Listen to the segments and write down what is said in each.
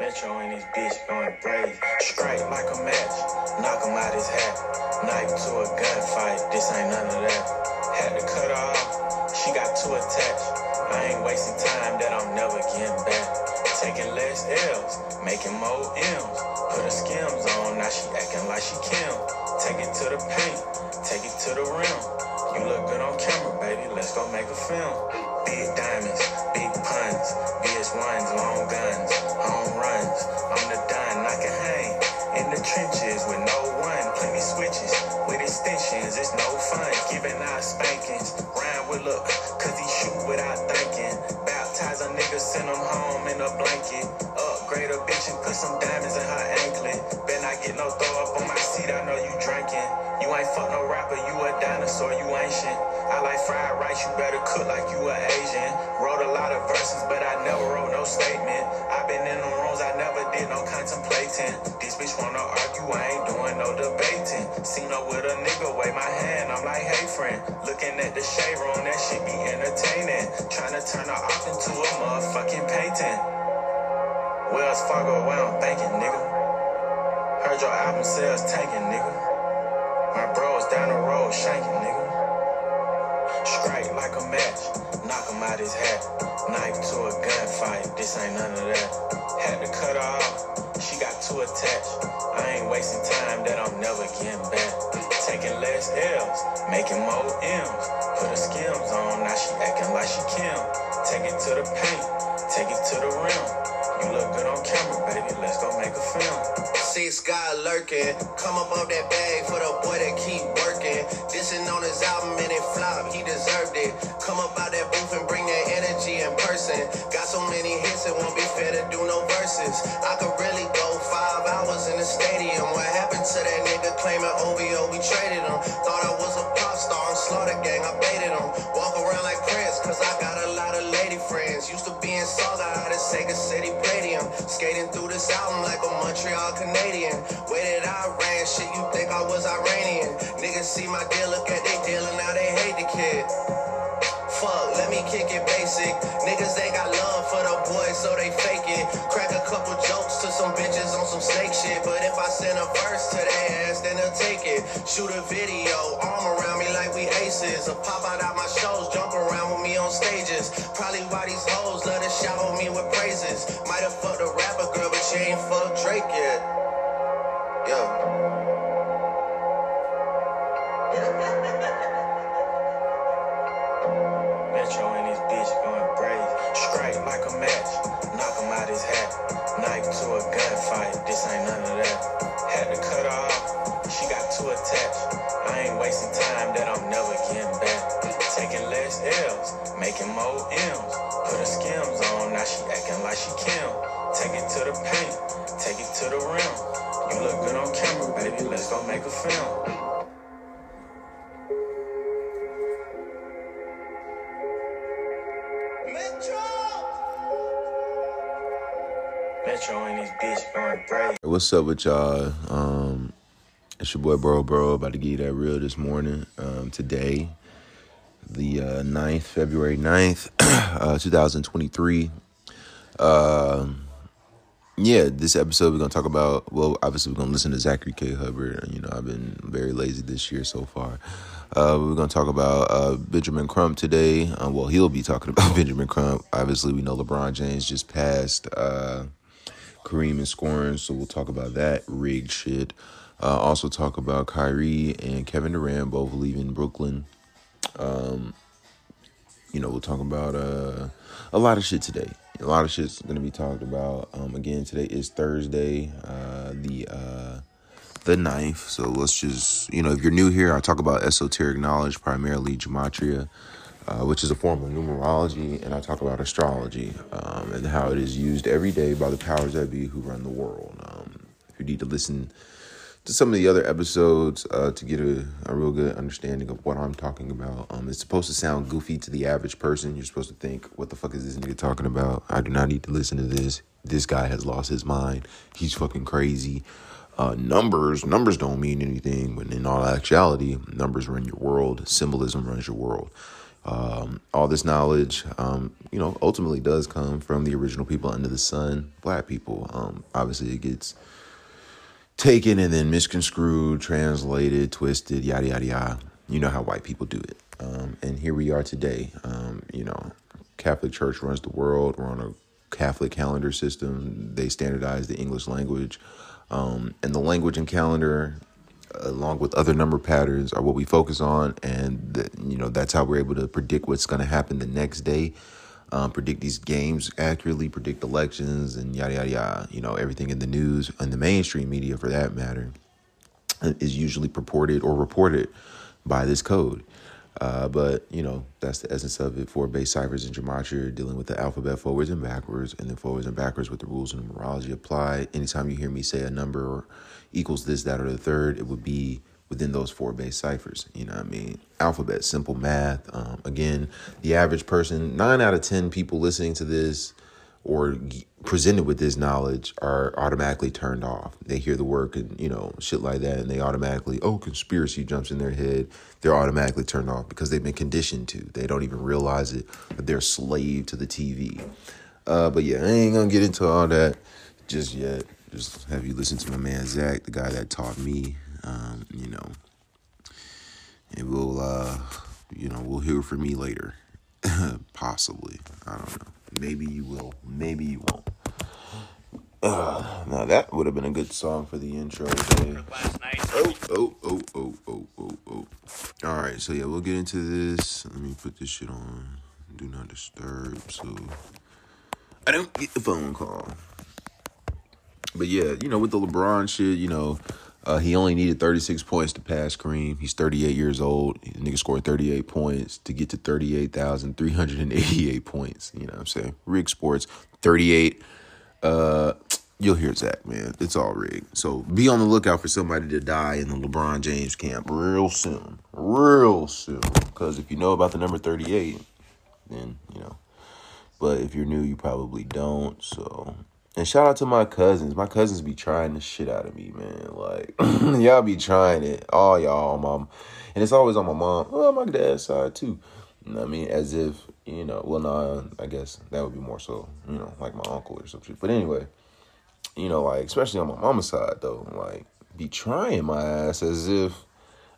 Metro in his bitch going brave. Strike like a match, knock him out his hat. Knife to a gunfight, this ain't none of that. Had to cut her off, she got too attached. I ain't wasting time that I'm never getting back. Taking less L's, making more M's. Put her skims on, now she acting like she Kim. Take it to the paint, take it to the rim. You look good on camera, baby, let's go make a film. Big diamonds, big puns, VS1s, long guns, home runs. I'm the dime, I can hang in the trenches with no one. Plenty switches with extensions, it's no fun. Giving out spankings, Ryan with look, cause he shoot without thinking. Baptize a nigga, send him home in a blanket. Upgrade a bitch and put some diamonds in her anklet. Bet get no throw up on my seat, I know you drinking. You ain't fuck no rapper, you a dinosaur, you ancient. I like fried rice, you better cook like you a Asian. Wrote a lot of verses, but I never wrote no statement. i been in the rooms, I never did no contemplating. This bitch wanna argue, I ain't doing no debating. Seen her with a nigga, wave my hand, I'm like, hey friend. Looking at the shade room, that shit be entertaining. Trying to turn her off into a motherfucking painting. Wells Fargo, where I'm thinking, nigga. Heard your album sales tanking, nigga. My bros down the road shanking, nigga. Strike like a match, knock him out his hat. Knife to a gunfight, this ain't none of that. Had to cut her off, she got too attached. I ain't wasting time that I'm never getting back. Taking less L's, making more M's. Put her skims on, now she acting like she Kim. Take it to the paint, take it to the rim. You look good on camera, baby, let's go make a film. Six guy lurking, come up off that bag for the boy that keep working. Dissing on his album and it flop, he deserved it. Come up out that booth and bring that energy in person. Got so many hits, it won't be fair to do no verses. I could really go five hours in the stadium. What happened to that nigga claiming OVO? We traded him. Thought I was a pop star Slaughter Gang, I baited him. Walk around Skating through this album like a Montreal Canadian. Way that I ran, shit, you think I was Iranian. Niggas see my deal, look at they deal, and now they hate the kid. Fuck, let me kick it basic. Niggas ain't got love for the boys, so they fake it. Crack a couple jokes to some bitches on some snake shit. But if I send a verse take it. Shoot a video, arm around me like we aces. Or pop out at my shows, jump around with me on stages. Probably why these hoes love to shower me with praises. Might have fucked a rapper girl, but she ain't fucked Drake yet. Yo. Metro and this bitch going brave. Strike like a match, knock him out his hat. Knife to a gunfight, this ain't none of that. L's, making more M's. Put her skims on, now she acting like she Kim. Take it to the paint, take it to the rim. You look good on camera, baby, let's go make a film. What's up with y'all? Um, it's your boy Bro Bro about to give you that real this morning. Um, today, the uh, 9th, February 9th, uh, 2023. Um, yeah, this episode we're gonna talk about. Well, obviously we're gonna listen to Zachary K. Hubbard. You know, I've been very lazy this year so far. Uh, we're gonna talk about uh, Benjamin Crump today. Uh, well, he'll be talking about Benjamin Crump. Obviously, we know LeBron James just passed uh, Kareem in scoring, so we'll talk about that rigged shit. Uh, also talk about Kyrie and Kevin Durant both leaving Brooklyn. Um, you know, we'll talk about uh, a lot of shit today. A lot of shit's gonna be talked about. Um, again, today is Thursday, uh, the uh, the 9th. So let's just, you know, if you're new here, I talk about esoteric knowledge, primarily gematria, uh, which is a form of numerology, and I talk about astrology um, and how it is used every day by the powers that be who run the world. Um, if you need to listen to some of the other episodes uh, to get a, a real good understanding of what I'm talking about. Um, it's supposed to sound goofy to the average person. You're supposed to think, what the fuck is this nigga talking about? I do not need to listen to this. This guy has lost his mind. He's fucking crazy. Uh, numbers, numbers don't mean anything, but in all actuality, numbers run your world. Symbolism runs your world. Um, all this knowledge, um, you know, ultimately does come from the original people under the sun, black people. Um, obviously, it gets taken and then misconstrued, translated, twisted, yada yada yada. You know how white people do it. Um, and here we are today. Um, you know, Catholic Church runs the world. We're on a Catholic calendar system. They standardize the English language, um, and the language and calendar, along with other number patterns, are what we focus on. And the, you know that's how we're able to predict what's going to happen the next day. Um, predict these games accurately, predict elections, and yada yada yada. You know everything in the news and the mainstream media, for that matter, is usually purported or reported by this code. Uh, but you know that's the essence of it. Four base ciphers in gematria are dealing with the alphabet forwards and backwards, and then forwards and backwards with the rules of numerology applied. Anytime you hear me say a number equals this, that, or the third, it would be within those four base ciphers. You know what I mean? Alphabet, simple math. Um, again, the average person, nine out of ten people listening to this or presented with this knowledge are automatically turned off. They hear the word and you know shit like that, and they automatically oh conspiracy jumps in their head. They're automatically turned off because they've been conditioned to. They don't even realize it, but they're slave to the TV. Uh, but yeah, I ain't gonna get into all that just yet. Just have you listen to my man Zach, the guy that taught me. Um, you know, and we'll uh, you know we'll hear from me later, possibly. I don't know. Maybe you will. Maybe you won't. Uh, now that would have been a good song for the intro today. Oh, oh, oh, oh, oh, oh, oh. All right, so yeah, we'll get into this. Let me put this shit on. Do not disturb, so I don't get the phone call. But yeah, you know, with the LeBron shit, you know, uh, he only needed 36 points to pass Kareem. He's 38 years old. The nigga scored 38 points to get to 38,388 points. You know what I'm saying? Rig Sports, 38. Uh, you'll hear Zach, man. It's all rigged. So be on the lookout for somebody to die in the LeBron James camp real soon. Real soon. Because if you know about the number 38, then, you know. But if you're new, you probably don't. So and shout out to my cousins. My cousins be trying the shit out of me, man. Like y'all be trying it. All y'all, mom. And it's always on my mom. Well, my dad's side too. You know I mean? As if, you know, well no, I guess that would be more so, you know, like my uncle or something. But anyway, you know, like especially on my mama's side though, like be trying my ass as if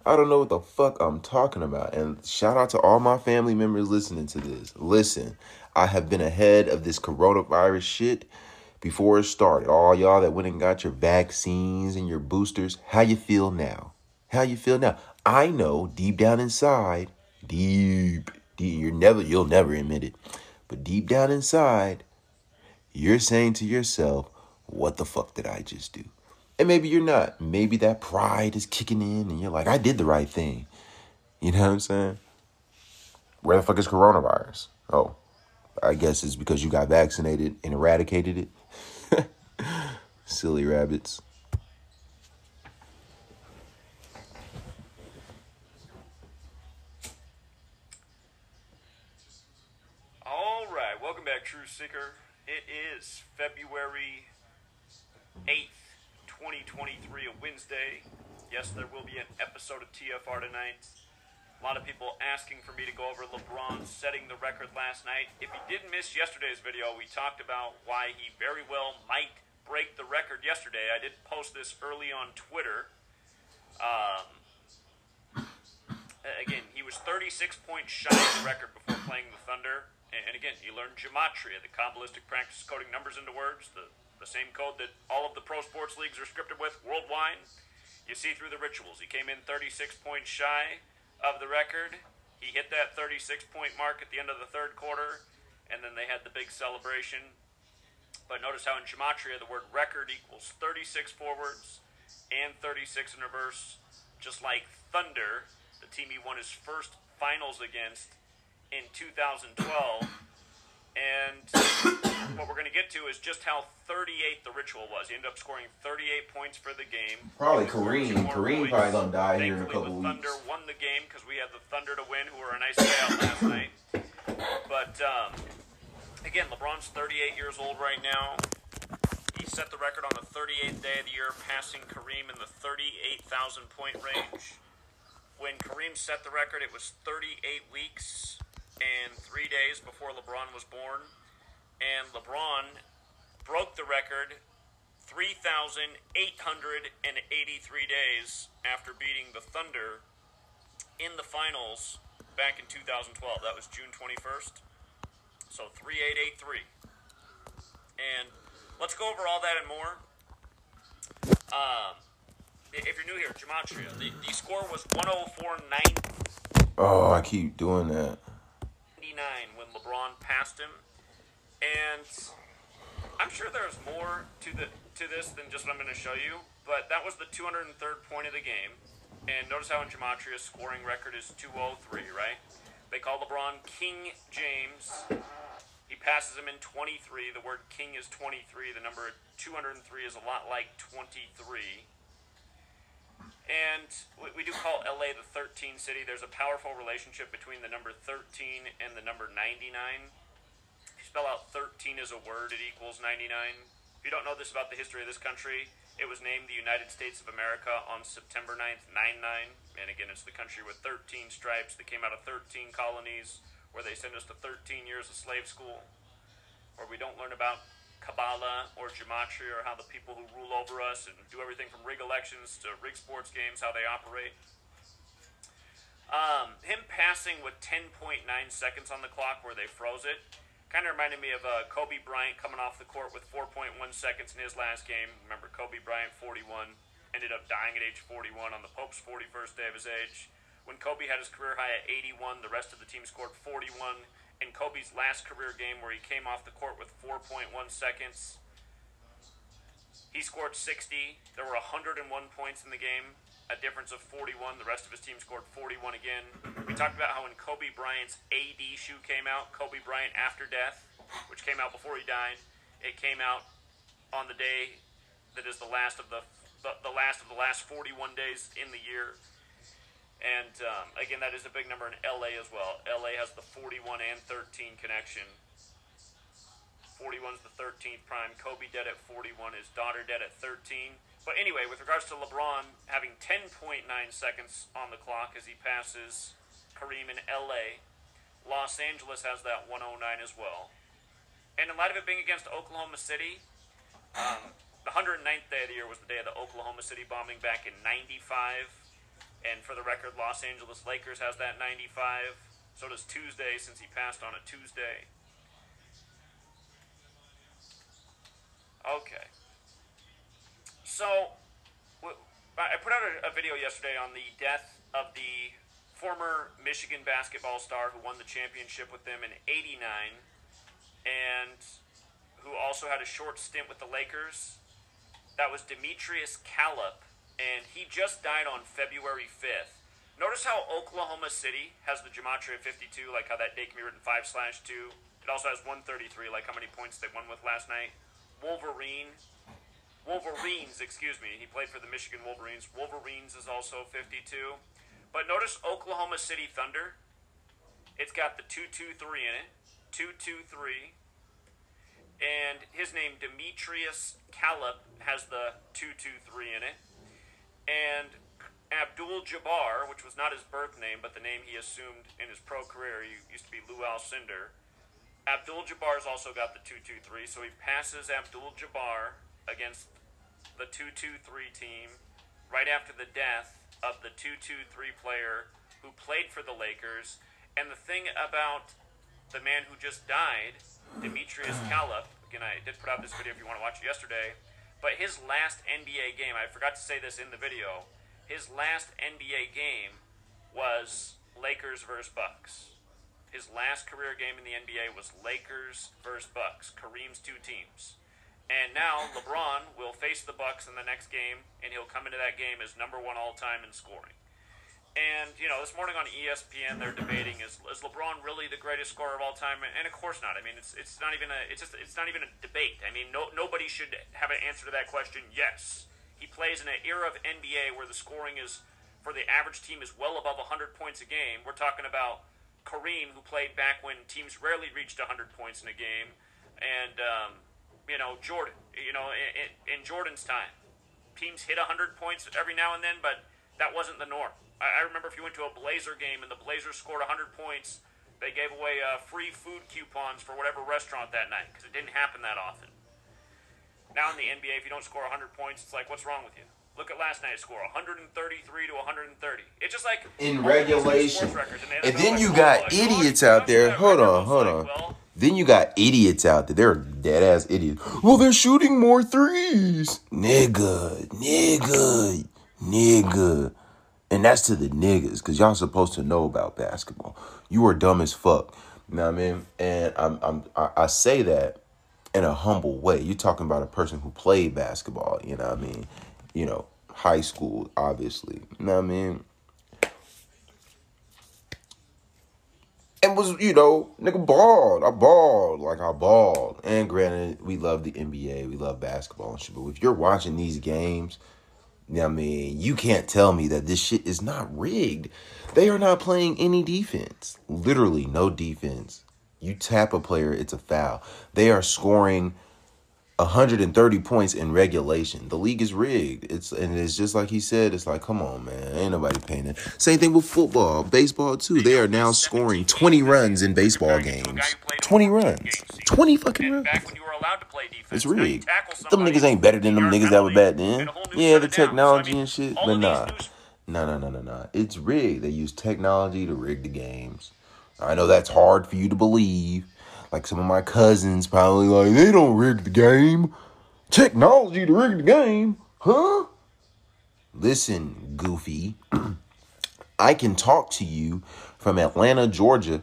I don't know what the fuck I'm talking about. And shout out to all my family members listening to this. Listen, I have been ahead of this coronavirus shit before it started. All y'all that went and got your vaccines and your boosters, how you feel now? How you feel now? I know deep down inside, deep, deep you're never you'll never admit it. But deep down inside, you're saying to yourself, what the fuck did I just do? And maybe you're not. Maybe that pride is kicking in and you're like, I did the right thing. You know what I'm saying? Where the fuck is coronavirus? Oh, I guess it's because you got vaccinated and eradicated it. Silly rabbits. All right, welcome back, True Seeker. It is February 8th, 2023, a Wednesday. Yes, there will be an episode of TFR tonight. A lot of people asking for me to go over LeBron setting the record last night. If you didn't miss yesterday's video, we talked about why he very well might break the record yesterday. I did post this early on Twitter. Um, again, he was 36 points shy of the record before playing the Thunder. And again, he learned gematria, the Kabbalistic practice coding numbers into words, the, the same code that all of the pro sports leagues are scripted with worldwide. You see through the rituals. He came in 36 points shy of the record. He hit that 36 point mark at the end of the third quarter, and then they had the big celebration. But notice how in Gematria the word record equals 36 forwards and 36 in reverse, just like Thunder, the team he won his first finals against in 2012. And what we're going to get to is just how 38 the ritual was. He ended up scoring 38 points for the game. Probably Kareem. Kareem probably gonna die here in a couple the weeks. Thunder won the game because we had the Thunder to win, who were a nice out last night. But um, again, LeBron's 38 years old right now. He set the record on the 38th day of the year, passing Kareem in the 38,000 point range. When Kareem set the record, it was 38 weeks three days before LeBron was born, and LeBron broke the record 3,883 days after beating the Thunder in the finals back in 2012. That was June 21st. So 3883. And let's go over all that and more. Um, if you're new here, Gematria, the, the score was 104.9. Oh, I keep doing that. When LeBron passed him. And I'm sure there's more to the to this than just what I'm going to show you, but that was the 203rd point of the game. And notice how in Gematria's scoring record is 203, right? They call LeBron King James. He passes him in 23. The word king is 23. The number 203 is a lot like 23. And we, do call LA the 13 city. There's a powerful relationship between the number 13 and the number 99. If you spell out 13 as a word, it equals 99. If you don't know this about the history of this country, it was named the United States of America on September 9th, 99. And again, it's the country with 13 stripes that came out of 13 colonies where they sent us to 13 years of slave school, where we don't learn about Kabbalah or Gematria or how the people who rule over us and do everything from rig elections to rig sports games, how they operate. Um, him passing with 10.9 seconds on the clock where they froze it kind of reminded me of uh, Kobe Bryant coming off the court with 4.1 seconds in his last game. Remember, Kobe Bryant, 41, ended up dying at age 41 on the Pope's 41st day of his age. When Kobe had his career high at 81, the rest of the team scored 41 in Kobe's last career game where he came off the court with 4.1 seconds. He scored 60. There were 101 points in the game, a difference of 41. The rest of his team scored 41 again. We talked about how when Kobe Bryant's AD shoe came out, Kobe Bryant After Death, which came out before he died, it came out on the day that is the last of the the, the last of the last 41 days in the year. And um, again, that is a big number in LA as well. LA has the 41 and 13 connection. 41 is the 13th prime. Kobe dead at 41. His daughter dead at 13. But anyway, with regards to LeBron having 10.9 seconds on the clock as he passes Kareem in LA, Los Angeles has that 109 as well. And in light of it being against Oklahoma City, um, the 109th day of the year was the day of the Oklahoma City bombing back in 95. And for the record, Los Angeles Lakers has that 95. So does Tuesday since he passed on a Tuesday. Okay. So, I put out a, video yesterday on the death of the former Michigan basketball star who won the championship with them in 89 and who also had a short stint with the Lakers. That was Demetrius Calip and he just died on February 5th. Notice how Oklahoma City has the gematria 52, like how that day can be written 5 slash 2. It also has 133, like how many points they won with last night. Wolverine, Wolverines, excuse me. He played for the Michigan Wolverines. Wolverines is also 52. But notice Oklahoma City Thunder. It's got the 223 in it. 223. And his name, Demetrius Calip, has the 223 in it. And Abdul Jabbar, which was not his birth name, but the name he assumed in his pro career, he used to be Lou Alcindor. Abdul Jabbar's also got the 2 2 3, so he passes Abdul Jabbar against the 2 2 3 team right after the death of the 2 2 3 player who played for the Lakers. And the thing about the man who just died, Demetrius Calip, again, I did put out this video if you want to watch it yesterday but his last NBA game, I forgot to say this in the video, his last NBA game was Lakers versus Bucks. His last career game in the NBA was Lakers versus Bucks, Kareem's two teams. And now LeBron will face the Bucks in the next game, and he'll come into that game as number one all time in scoring. And you know, this morning on ESPN, they're debating is is LeBron really the greatest scorer of all time? And of course not. I mean, it's it's not even a it's just it's not even a debate. I mean, no nobody should have an answer to that question. Yes, he plays in an era of NBA where the scoring is for the average team is well above 100 points a game. We're talking about Kareem, who played back when teams rarely reached 100 points in a game, and um, you know Jordan. You know, in, in Jordan's time, teams hit 100 points every now and then, but that wasn't the norm. I, I remember if you went to a Blazer game and the Blazers scored 100 points, they gave away uh, free food coupons for whatever restaurant that night because it didn't happen that often. Now in the NBA, if you don't score 100 points, it's like, what's wrong with you? Look at last night's score 133 to 130. It's just like In regulation. sports records in the And then you got idiots out there. Hold on, hold like, on. well, Then you got idiots out there. They're dead ass idiots. Well, they're shooting more threes. Nigga, nigga, nigga. And that's to the niggas, because y'all supposed to know about basketball. You are dumb as fuck. You know what I mean? And I'm, I'm I, say that in a humble way. You're talking about a person who played basketball, you know what I mean? You know, high school, obviously. You know what I mean? and was you know nigga balled. I balled like I balled. And granted, we love the NBA, we love basketball and shit. But if you're watching these games, I mean, you can't tell me that this shit is not rigged. They are not playing any defense. Literally no defense. You tap a player, it's a foul. They are scoring 130 points in regulation. The league is rigged. It's and it's just like he said. It's like, come on, man, ain't nobody paying it. Same thing with football, baseball too. They are now scoring 20 runs in baseball games. 20 runs, 20 fucking runs. back when you were allowed to play defense, It's rigged. Them niggas ain't better than them niggas that were back then. and a whole new Yeah, the of downs. So, I technology and shit, but nah. No, no, no, no, no. It's rigged. They use technology to rig the games. I know that's hard for you to believe. Like some of my cousins probably like, they don't rig the game. Technology to rig the game. Huh? Listen, goofy. I can talk to you from Atlanta, Georgia,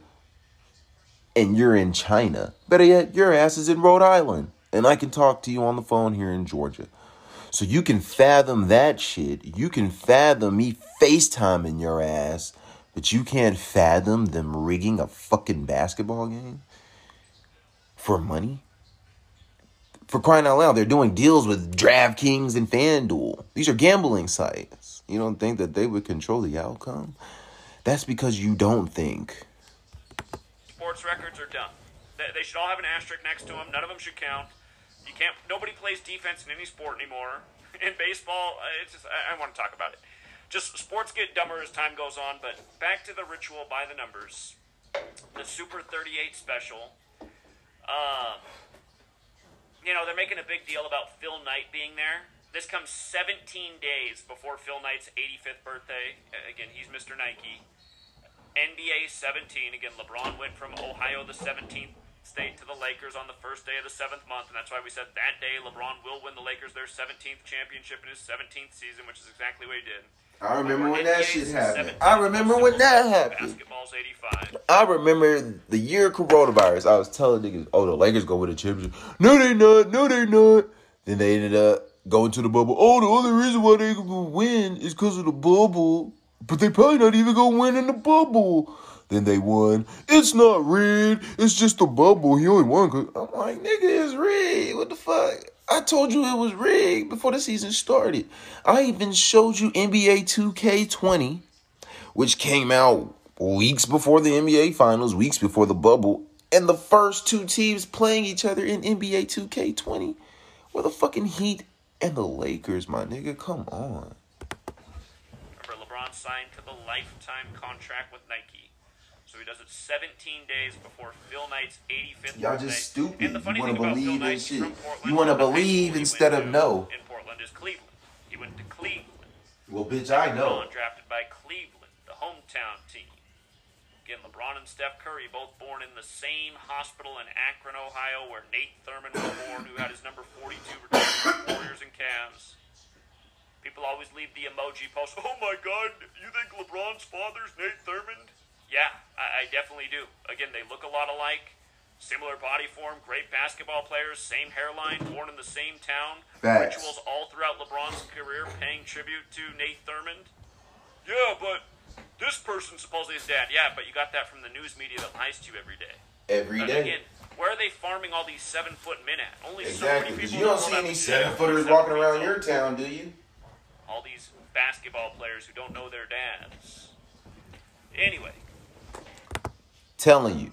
and you're in China. Better yet, your ass is in Rhode Island. And I can talk to you on the phone here in Georgia. So you can fathom that shit. You can fathom me FaceTiming your ass, but you can't fathom them rigging a fucking basketball game for money. For crying out loud, they're doing deals with DraftKings and FanDuel. These are gambling sites. You don't think that they would control the outcome? That's because you don't think. Sports records are done. They, they should all have an asterisk next to them. None of them should count. You can't. Nobody plays defense in any sport anymore. In baseball, uh, it's just, I, I want to talk about it. Just sports get dumber as time goes on. But back to the ritual by the numbers. The Super 38 special. Um, you know they're making a big deal about Phil Knight being there. This comes 17 days before Phil Knight's 85th birthday. Again, he's Mr. Nike. NBA 17. Again, LeBron went from Ohio, the 17th state, to the Lakers on the first day of the seventh month, and that's why we said that day LeBron will win the Lakers their 17th championship in his 17th season, which is exactly what he did. I remember when that shit happened. I remember when that happened. Basketball's 85. I remember the year coronavirus. I was telling niggas, oh, the Lakers go win a championship. No, they not. No, they not. Then they ended up going to the bubble. Oh, the only reason why they win is because of the bubble. But they probably not even gonna win in the bubble. Then they won. It's not rigged. It's just a bubble. He only won because I'm like, nigga, it's rigged. What the fuck? I told you it was rigged before the season started. I even showed you NBA 2K20 which came out weeks before the NBA Finals, weeks before the bubble, and the first two teams playing each other in NBA 2K20 were the fucking Heat and the Lakers, my nigga. Come on. Signed to the lifetime contract with Nike. So he does it 17 days before Phil Knight's 85th Y'all birthday. just stupid. And the funny You thing about believe Phil in shit. Portland. You high school believe instead of to know. In Portland is Cleveland. He went to Cleveland. Well, bitch, I LeBron drafted by Cleveland, the hometown team. Again, LeBron and Steph Curry both born in the same hospital in Akron, Ohio, where Nate Thurmond was born, who had his number 42 retired Warriors and Cavs. People always leave the emoji post. Oh my God, you think LeBron's father's Nate Thurmond? Yeah, I, I definitely do. Again, they look a lot alike. Similar body form, great basketball players, same hairline, born in the same town. Facts. Rituals all throughout LeBron's career paying tribute to Nate Thurmond. Yeah, but this person supposedly is dad. Yeah, but you got that from the news media that lies to you every day. Every day. again, where are they farming all these seven foot men at? Only Exactly. you don't see any seven footers walking around your town, do you? All these basketball players who don't know their dads. Anyway, telling you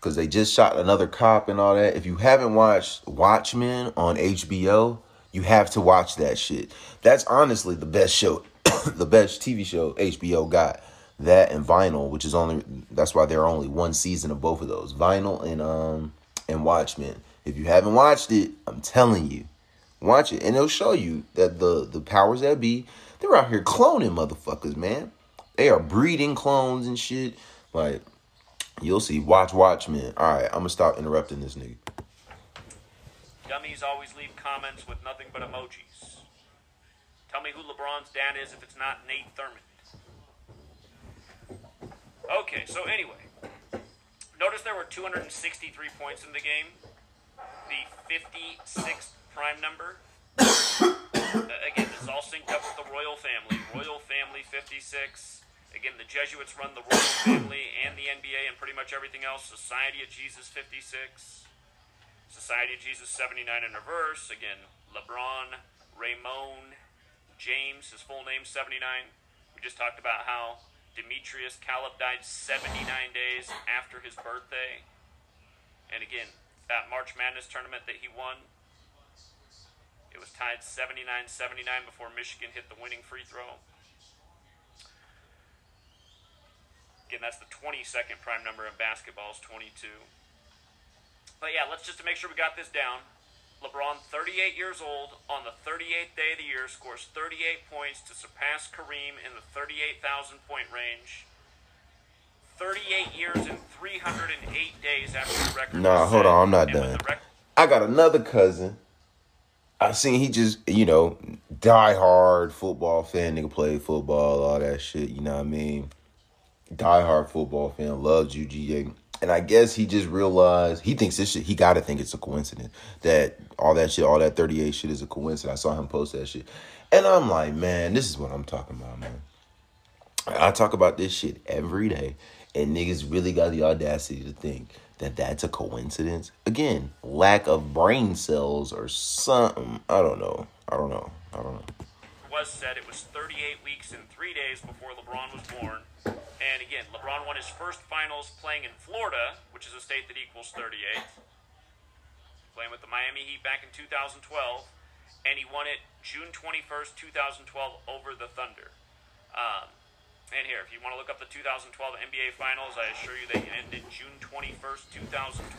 because they just shot another cop and all that. If you haven't watched watchmen on hbo you have to watch that shit. That's honestly the best show the best tv show hbo got. That and Vinyl, which is only that's why there are only one season of both of those, Vinyl and um and Watchmen. If you haven't watched it, I'm telling you, watch it, and it'll show you that the the powers that be they're out here cloning motherfuckers, man. They are breeding clones and shit. Like you'll see. Watch Watchmen. All right, I'm gonna stop interrupting this nigga. Dummies always leave comments with nothing but emojis. Tell me who LeBron's dad is if it's not Nate Thurmond. Okay, so anyway, notice there were 263 points in the game. The 56th prime number. Again, this is all synced up with the royal family. Royal family 56. Again, the Jesuits run the royal family and the NBA and pretty much everything else. Society of Jesus 56. Society of Jesus 79 in reverse. Again, LeBron, Raymond, James, his full name 79. We just talked about how Demetrius Calip died 79 days after his birthday. And again, that March Madness tournament that he won, it was tied 79 79 before Michigan hit the winning free throw. Again, that's the 22nd prime number in basketball is 22. But yeah, let's just to make sure we got this down. LeBron, 38 years old, on the 38th day of the year, scores 38 points to surpass Kareem in the 38,000 point range. 38 years and 308 days after the record. Nah, hold set. on, I'm not done. rec- I got another cousin. I seen he just, you know, die hard football fan, nigga played football, all that shit, you know what I mean? Die hard football fan, loves UGA. And I guess he just realized he thinks this shit, he gotta think it's a coincidence. That all that shit, all that 38 shit is a coincidence. I saw him post that shit. And I'm like, man, this is what I'm talking about, man. I talk about this shit every day, and niggas really got the audacity to think that that's a coincidence. Again, lack of brain cells or something. I don't know. I don't know. I don't know. It was said it was 38 weeks and three days before LeBron was born. And again, LeBron won his first finals playing in Florida, which is a state that equals 38. Playing with the Miami Heat back in 2012. And he won it June 21st, 2012, over the Thunder. Um, and here, if you want to look up the 2012 NBA Finals, I assure you they ended June 21st, 2012.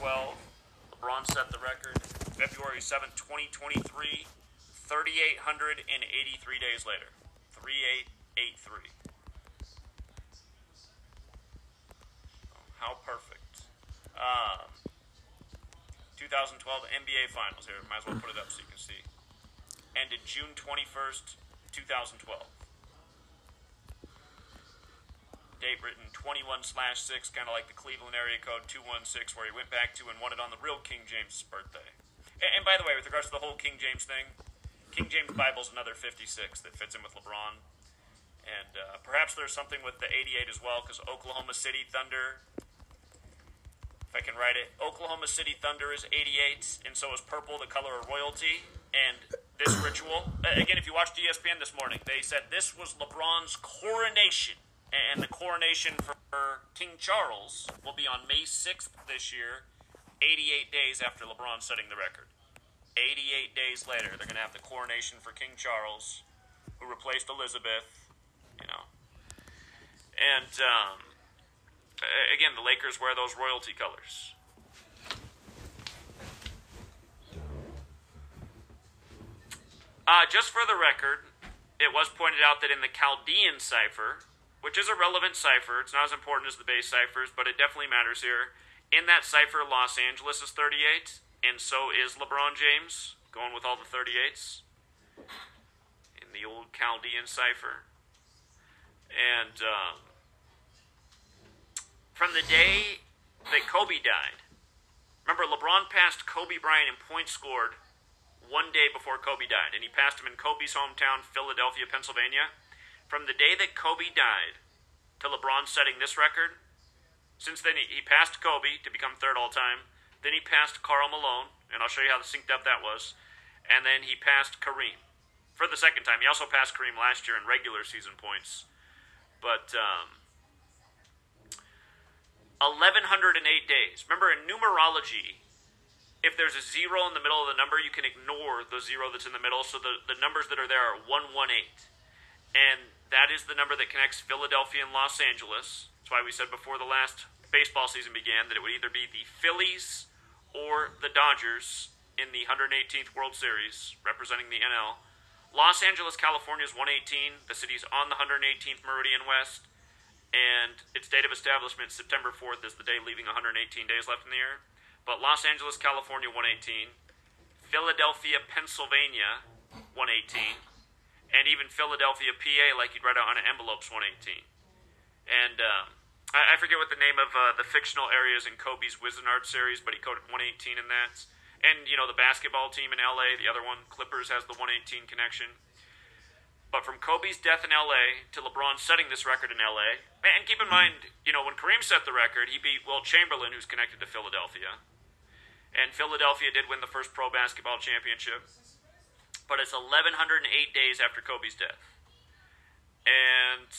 LeBron set the record February 7th, 2023, 3,883 days later. 3883. Oh, how perfect. Um, 2012 NBA Finals. Here, might as well put it up so you can see. Ended June 21st, 2012 date written 21 slash 6, kind of like the Cleveland area code 216, where he went back to and won it on the real King James' birthday. And, and by the way, with regards to the whole King James thing, King James Bible's another 56 that fits in with LeBron. And uh, perhaps there's something with the 88 as well, because Oklahoma City Thunder, if I can write it, Oklahoma City Thunder is 88, and so is purple, the color of royalty. And this ritual, again, if you watched ESPN this morning, they said this was LeBron's coronation and the coronation for King Charles will be on May 6th this year, 88 days after LeBron setting the record. 88 days later, they're going to have the coronation for King Charles, who replaced Elizabeth, you know. And, um, again, the Lakers wear those royalty colors. Uh, just for the record, it was pointed out that in the Chaldean cipher, which is a relevant cipher. It's not as important as the base ciphers, but it definitely matters here. In that cipher, Los Angeles is 38, and so is LeBron James, going with all the 38s in the old Chaldean cipher. And um, from the day that Kobe died, remember, LeBron passed Kobe Bryant in points scored one day before Kobe died, and he passed him in Kobe's hometown, Philadelphia, Pennsylvania from the day that Kobe died to LeBron setting this record, since then he, he passed Kobe to become third all time. Then he passed Karl Malone, and I'll show you how synced up that was. And then he passed Kareem for the second time. He also passed Kareem last year in regular season points. But um, 1,108 days. Remember, in numerology, if there's a zero in the middle of the number, you can ignore the zero that's in the middle. So the, the numbers that are there are 118. And that is the number that connects Philadelphia and Los Angeles. That's why we said before the last baseball season began that it would either be the Phillies or the Dodgers in the 118th World Series representing the NL. Los Angeles, California is 118. The city's on the 118th Meridian West, and its date of establishment, September 4th, is the day leaving 118 days left in the year. But Los Angeles, California, 118. Philadelphia, Pennsylvania, 118 and even Philadelphia, PA, like you'd write out on an envelope's 118. And um, I, I, forget what the name of uh, the fictional areas in Kobe's Wizenard series, but he coded 118 in that. And you know the basketball team in LA, the other one, Clippers, has the 118 connection. But from Kobe's death in LA to LeBron setting this record in LA, and keep in mind, you know, when Kareem set the record, he beat Wilt Chamberlain, who's connected to Philadelphia. And Philadelphia did win the first pro basketball championship but it's 1108 days after Kobe's death. And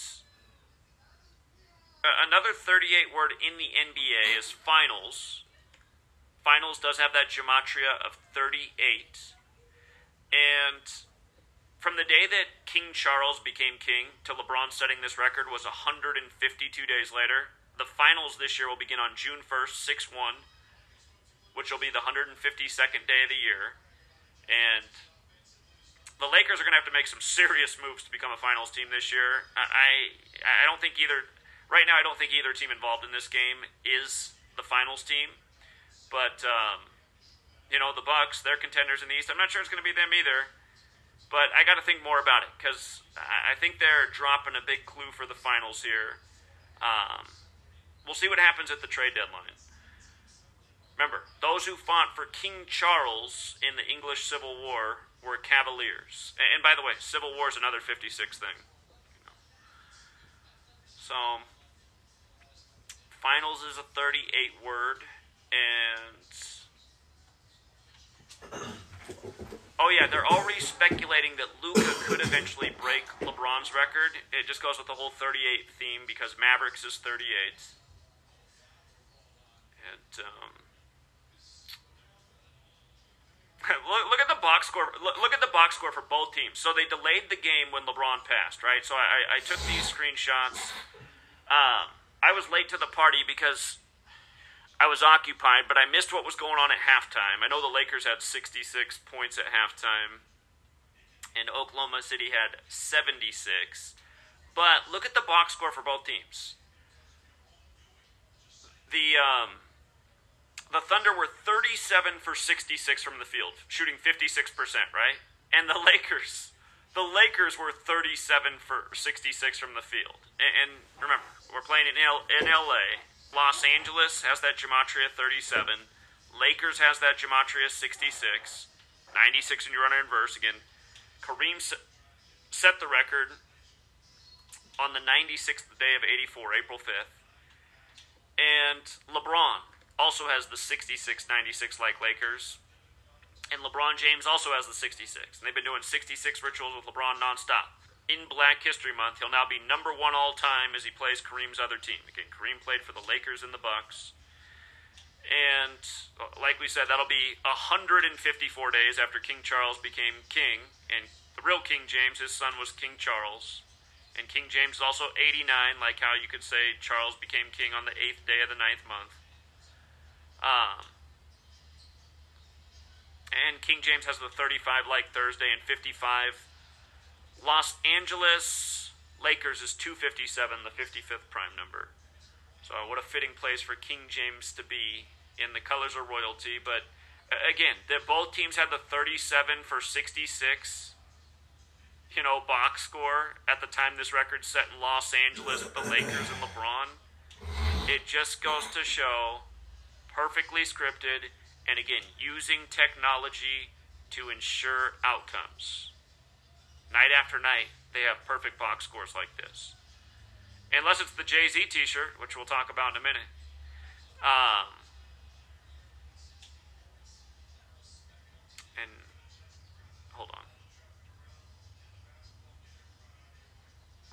uh, another 38 word in the NBA is finals. Finals does have that gematria of 38. And from the day that King Charles became king to LeBron setting this record was 152 days later. The finals this year will begin on June 1st, 6 1, which will be the 152nd day of the year. And the Lakers are going to have to make some serious moves to become a finals team this year. I I don't think either right now I don't think either team involved in this game is the finals team. But um, you know the Bucks, they're contenders in the East. I'm not sure it's going to be them either. But I got to think more about it because I think they're dropping a big clue for the finals here. Um, we'll see what happens at the trade deadline. Remember, those who fought for King Charles in the English Civil War were Cavaliers. And, by the way, Civil War is another 56 thing. So, finals is a 38 word, and. Oh, yeah, they're already speculating that Luka could eventually break LeBron's record. It just goes with the whole 38 theme because Mavericks is 38. And, um, look, look, at the box score. Look, look, at the box score for both teams. So they delayed the game when LeBron passed, right? So I, I took these screenshots. Um, I was late to the party because I was occupied, but I missed what was going on at halftime. I know the Lakers had 66 points at halftime, and Oklahoma City had 76. But look at the box score for both teams. The um, the Thunder were 37 for 66 from the field, shooting 56%, right? And the Lakers, the Lakers were 37 for 66 from the field. And, and remember, we're playing in, L, in LA. Los Angeles has that gematria 37. Lakers has that gematria 66. 96 when you run in verse. Again, Kareem set the record on the 96th day of 84, April 5th. And LeBron also has the 66 96 like Lakers. And LeBron James also has the 66. And they've been doing 66 rituals with LeBron nonstop. In Black History Month, he'll now be number one all time as he plays Kareem's other team. Again, Kareem played for the Lakers and the Bucks. And uh, like we said, that'll be 154 days after King Charles became king. And the real King James, his son was King Charles. And King James is also 89, like how you could say Charles became king on the eighth day of the ninth month. Um, and King James has the 35 like Thursday and 55. Los Angeles Lakers is 257, the 55th prime number. So, what a fitting place for King James to be in the colors of royalty. But again, that both teams had the 37 for 66, you know, box score at the time this record set in Los Angeles with the Lakers and LeBron. It just goes to show perfectly scripted, and again, using technology to ensure outcomes. Night after night, they have perfect box scores like this. Unless it's the Jay Z t shirt, which we'll talk about in a minute. Um, and hold on.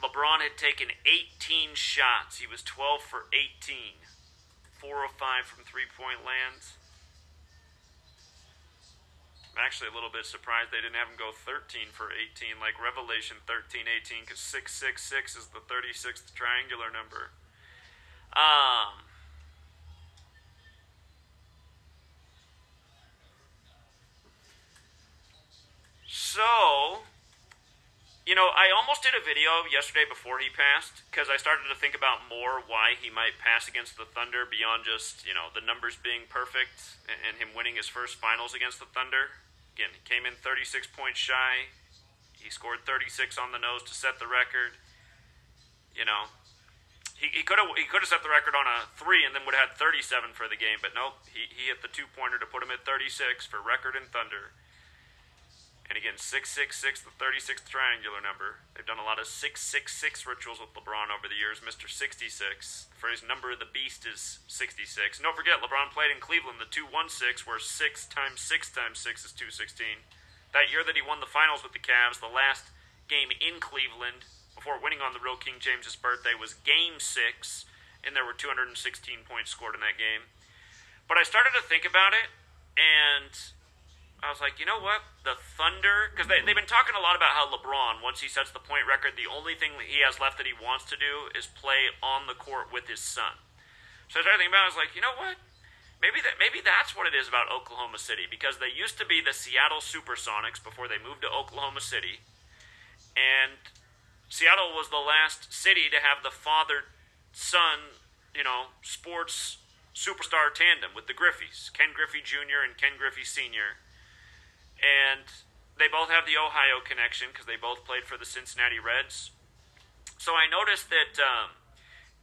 LeBron had taken 18 shots. He was 12 for 18. 405 from three point land. I'm actually a little bit surprised they didn't have him go 13 for 18, like Revelation 13, 18, because 666 is the 36th triangular number. Um, so, you know, I almost did a video yesterday before he passed because I started to think about more why he might pass against the Thunder beyond just, you know, the numbers being perfect and him winning his first finals against the Thunder. Again, he came in 36 points shy. He scored 36 on the nose to set the record. You know, he, he could have he could have set the record on a three and then would have had 37 for the game, but nope, he, he hit the two pointer to put him at 36 for record in Thunder. Again, 666, the 36th triangular number. They've done a lot of 666 rituals with LeBron over the years. Mr. 66. The phrase number of the beast is 66. And don't forget, LeBron played in Cleveland, the 216, where 6 times 6 times 6 is 216. That year that he won the finals with the Cavs, the last game in Cleveland before winning on the real King James's birthday was game 6, and there were 216 points scored in that game. But I started to think about it, and I was like, you know what? The Thunder, because they, they've been talking a lot about how LeBron, once he sets the point record, the only thing he has left that he wants to do is play on the court with his son. So I started thinking about it, I was like, you know what? Maybe that maybe that's what it is about Oklahoma City because they used to be the Seattle Supersonics before they moved to Oklahoma City, and Seattle was the last city to have the father son, you know, sports superstar tandem with the Griffeys, Ken Griffey Jr. and Ken Griffey Sr and they both have the Ohio connection because they both played for the Cincinnati Reds. So I noticed that um,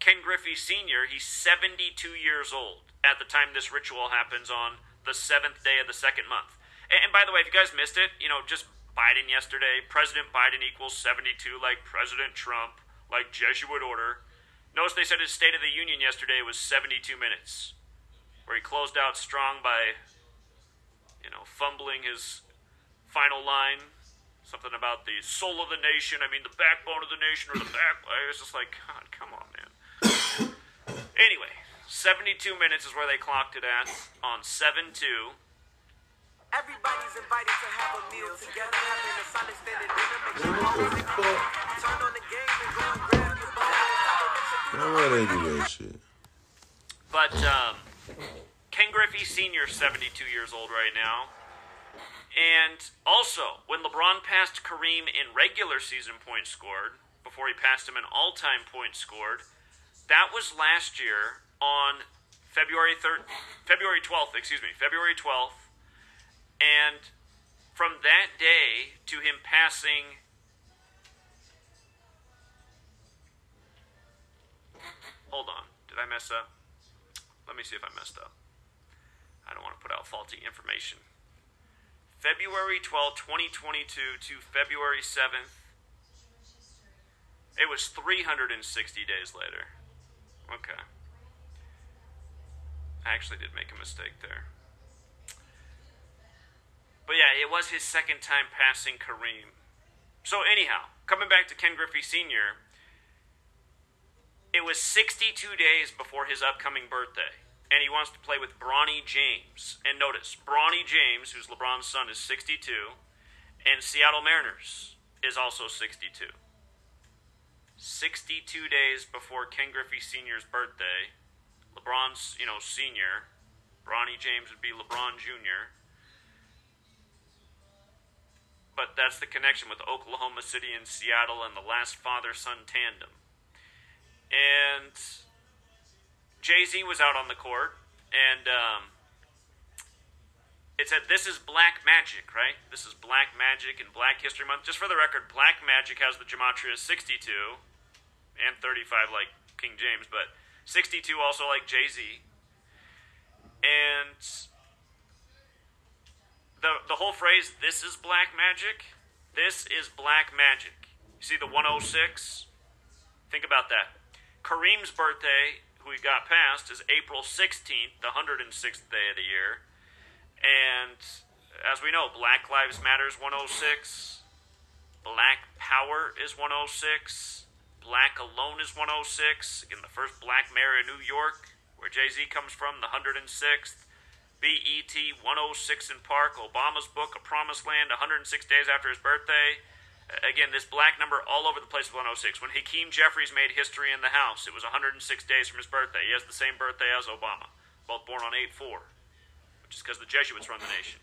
Ken Griffey Sr., he's 72 years old at the time this ritual happens on the seventh day of the second month. And, and by the way, if you guys missed it, you know, just Biden yesterday, President Biden equals 72 like President Trump, like Jesuit order. Notice they said his State of the Union yesterday was 72 minutes, where he closed out strong by, you know, fumbling his final line, something about the soul of the nation. I mean, the backbone of the nation, or the back. I was just like, God, come on, man. anyway, 72 minutes is where they clocked it at on 7 2. Everybody's invited to have a meal together, having a solid standing dinner. Make sure you turn on the game and go and grab your ball. Why they do that shit? But um, Ken Griffey Sr. is 72 years old right now. And also, when LeBron passed Kareem in regular season points scored, before he passed him in all time points scored, that was last year on February 3rd, February 12th, excuse me, February 12th. And from that day to him passing Hold on. Did I mess up? Let me see if I messed up. I don't want to put out faulty information. February 12, 2022 to February 7th. It was 360 days later. Okay. I actually did make a mistake there. But yeah, it was his second time passing Kareem. So, anyhow, coming back to Ken Griffey Sr., it was 62 days before his upcoming birthday and he wants to play with Bronny James. And notice, Bronny James, who's LeBron's son, is 62, and Seattle Mariners is also 62. 62 days before Ken Griffey Sr.'s birthday, LeBron's, you know, senior, Bronny James would be LeBron Jr. But that's the connection with Oklahoma City and Seattle and the last father son tandem. And Jay Z was out on the court, and um, it said, This is Black Magic, right? This is Black Magic and Black History Month. Just for the record, Black Magic has the Gematria 62 and 35 like King James, but 62 also like Jay Z. And the, the whole phrase, This is Black Magic, this is Black Magic. You see the 106? Think about that. Kareem's birthday we got past is April 16th, the 106th day of the year. And as we know, Black Lives Matters 106, Black Power is 106, Black Alone is 106. Again, the first black mayor of New York, where Jay Z comes from, the 106th. BET 106 & Park, Obama's book, A Promised Land, 106 days after his birthday. Again, this black number all over the place with 106. When Hakeem Jeffries made history in the House, it was 106 days from his birthday. He has the same birthday as Obama, both born on 8 4, which is because the Jesuits run the nation.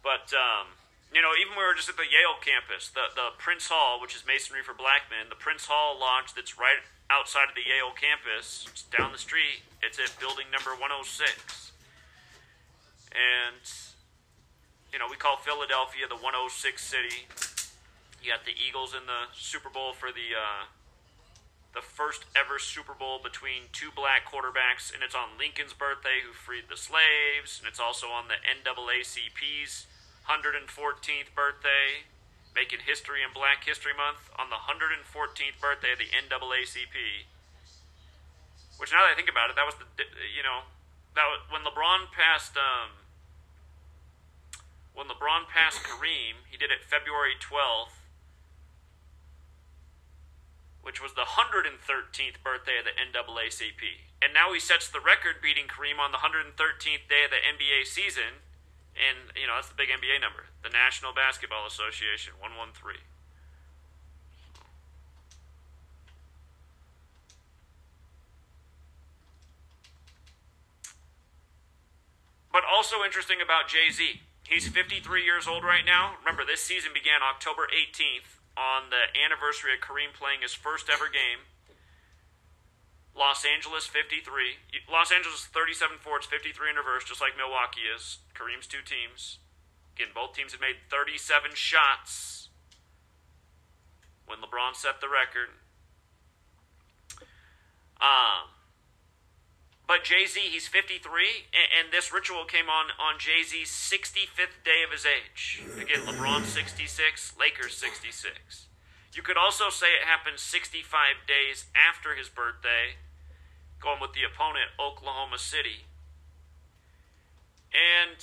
But, um, you know, even we were just at the Yale campus, the, the Prince Hall, which is masonry for black men, the Prince Hall Lodge that's right outside of the Yale campus, it's down the street, it's at building number 106. And, you know, we call Philadelphia the 106 city. You got the Eagles in the Super Bowl for the uh, the first ever Super Bowl between two black quarterbacks, and it's on Lincoln's birthday, who freed the slaves, and it's also on the NAACP's 114th birthday, making history in Black History Month on the 114th birthday of the NAACP. Which now that I think about it, that was the you know that was, when LeBron passed um, when LeBron passed Kareem, he did it February 12th, which was the 113th birthday of the NAACP. And now he sets the record beating Kareem on the 113th day of the NBA season. And, you know, that's the big NBA number. The National Basketball Association, 113. But also interesting about Jay Z. He's 53 years old right now. Remember, this season began October 18th on the anniversary of Kareem playing his first ever game. Los Angeles 53. Los Angeles 37 Fords 53 in reverse, just like Milwaukee is. Kareem's two teams. Again, both teams had made 37 shots when LeBron set the record. Um, but Jay Z, he's 53, and, this ritual came on on Jay Z's 65th day of his age. Again, LeBron 66, Lakers 66. You could also say it happened 65 days after his birthday, going with the opponent, Oklahoma City. And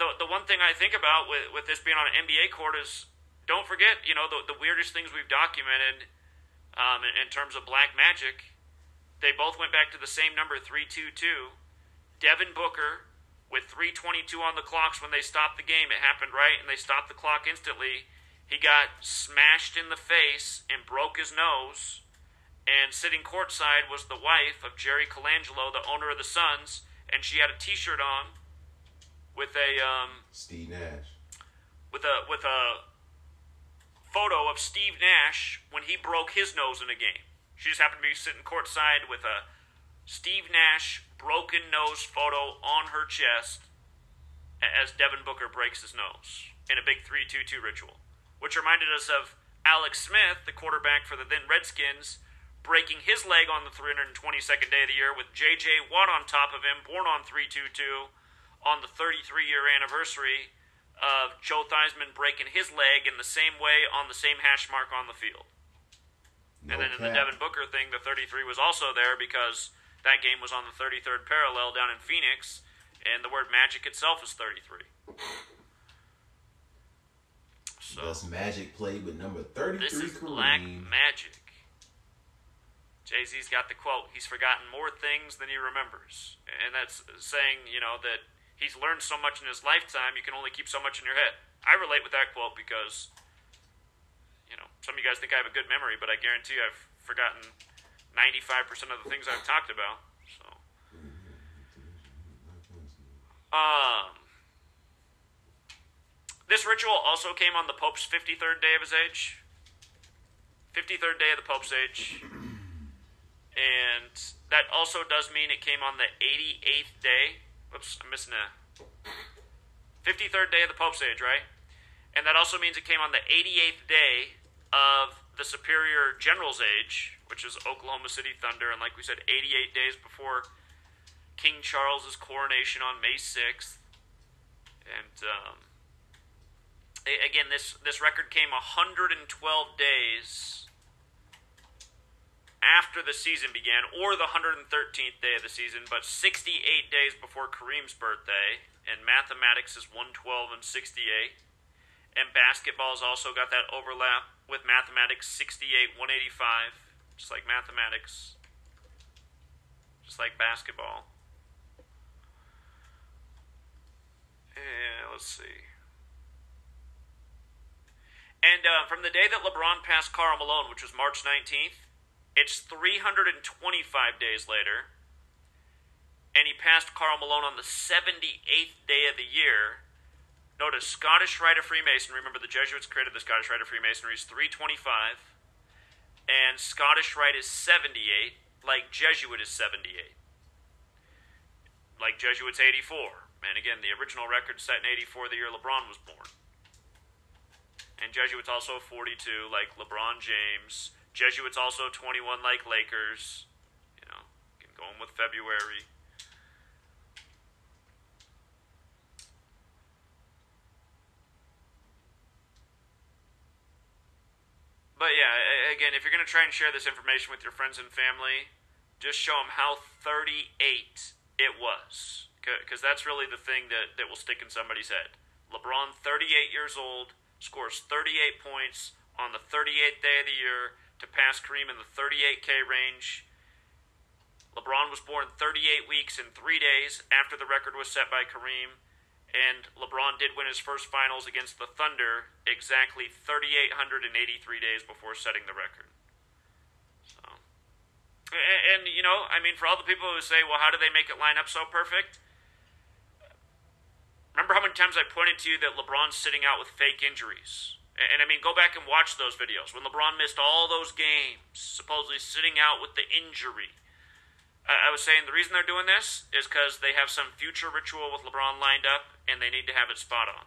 the, the one thing I think about with, with this being on an NBA court is don't forget, you know, the, the weirdest things we've documented um, in, in terms of black magic they both went back to the same number, 322. Devin Booker, with 322 on the clocks when they stopped the game, it happened right, and they stopped the clock instantly. He got smashed in the face and broke his nose. And sitting courtside was the wife of Jerry Colangelo, the owner of the Suns, and she had a T-shirt on with a um, Steve Nash with a with a photo of Steve Nash when he broke his nose in a game. She just happened to be sitting courtside with a Steve Nash broken nose photo on her chest as Devin Booker breaks his nose in a big 3 2 2 ritual, which reminded us of Alex Smith, the quarterback for the then Redskins, breaking his leg on the 322nd day of the year with J.J. Watt on top of him, born on 322 on the 33 year anniversary of Joe Theismann breaking his leg in the same way on the same hash mark on the field. No and then in the Devin Booker thing, the 33 was also there because that game was on the 33rd parallel down in Phoenix, and the word magic itself is 33. So that's magic played with number 33. This is Kareem. black magic. Jay Z's got the quote, he's forgotten more things than he remembers. And that's saying, you know, that he's learned so much in his lifetime, you can only keep so much in your head. I relate with that quote because some of you guys think I have a good memory, but I guarantee I've forgotten 95% of the things I've talked about. So, um, this ritual also came on the Pope's 53rd day of his age. 53rd day of the Pope's age. And that also does mean it came on the 88th day. Whoops, I'm missing a. 53rd day of the Pope's age, right? And that also means it came on the 88th day of the Superior General's age, which is Oklahoma City Thunder, and like we said, 88 days before King Charles's coronation on May 6th. And um, again, this this record came 112 days after the season began, or the 113th day of the season, but 68 days before Kareem's birthday. And mathematics is 112 and 68. And basketball's also got that overlap with mathematics 68 185, just like mathematics, just like basketball. Yeah, let's see. And uh, from the day that LeBron passed Karl Malone, which was March 19th, it's 325 days later, and he passed Karl Malone on the 78th day of the year. Notice Scottish Rite of Freemasonry. Remember, the Jesuits created the Scottish Rite of Freemasonry. is 325, and Scottish Rite is 78, like Jesuit is 78. Like Jesuit's 84. And again, the original record set in 84, the year LeBron was born. And Jesuits also 42, like LeBron James. Jesuits also 21 like Lakers. You know, going with February. But yeah, again, if you're going to try and share this information with your friends and family, just show them how 38 it was. Because that's really the thing that, that will stick in somebody's head. LeBron, 38 years old, scores 38 points on the 38th day of the year to pass Kareem in the 38K range. LeBron was born 38 weeks and three days after the record was set by Kareem, and LeBron did win his first finals against the Thunder exactly 3,883 days before setting the record. So, and, and you know, I mean, for all the people who say, "Well, how do they make it line up so perfect?" Remember how many times I pointed to you that LeBron's sitting out with fake injuries? And I mean, go back and watch those videos when LeBron missed all those games, supposedly sitting out with the injury. I, was saying the reason they're doing this is because they have some future ritual with LeBron lined up, and they need to have it spot on.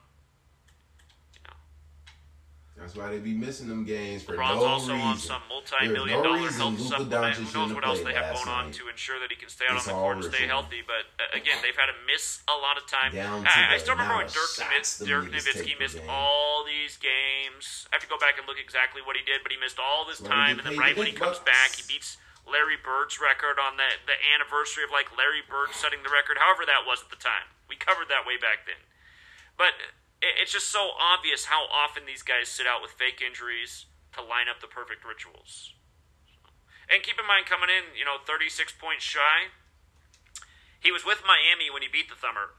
That's why they be missing them games for LeBron's no also reason. on some multi-million no dollar health Luka supplement. Who knows what else they have going on to ensure that he can stay out It's on the court and stay healthy. But uh, again, they've had to miss a lot of time. I, I still remember when Dirk, of shots Nowitzki- them Dirk Nowitzki missed game. all these games. I have to go back and look exactly what he did, but he missed all this time. And then right when he big comes back, he beats Larry Bird's record on the the anniversary of like Larry Bird setting the record. However that was at the time, we covered that way back then. But it- it's just so obvious how often these guys sit out with fake injuries to line up the perfect rituals. And keep in mind, coming in, you know, 36 points shy, he was with Miami when he beat the Thunder,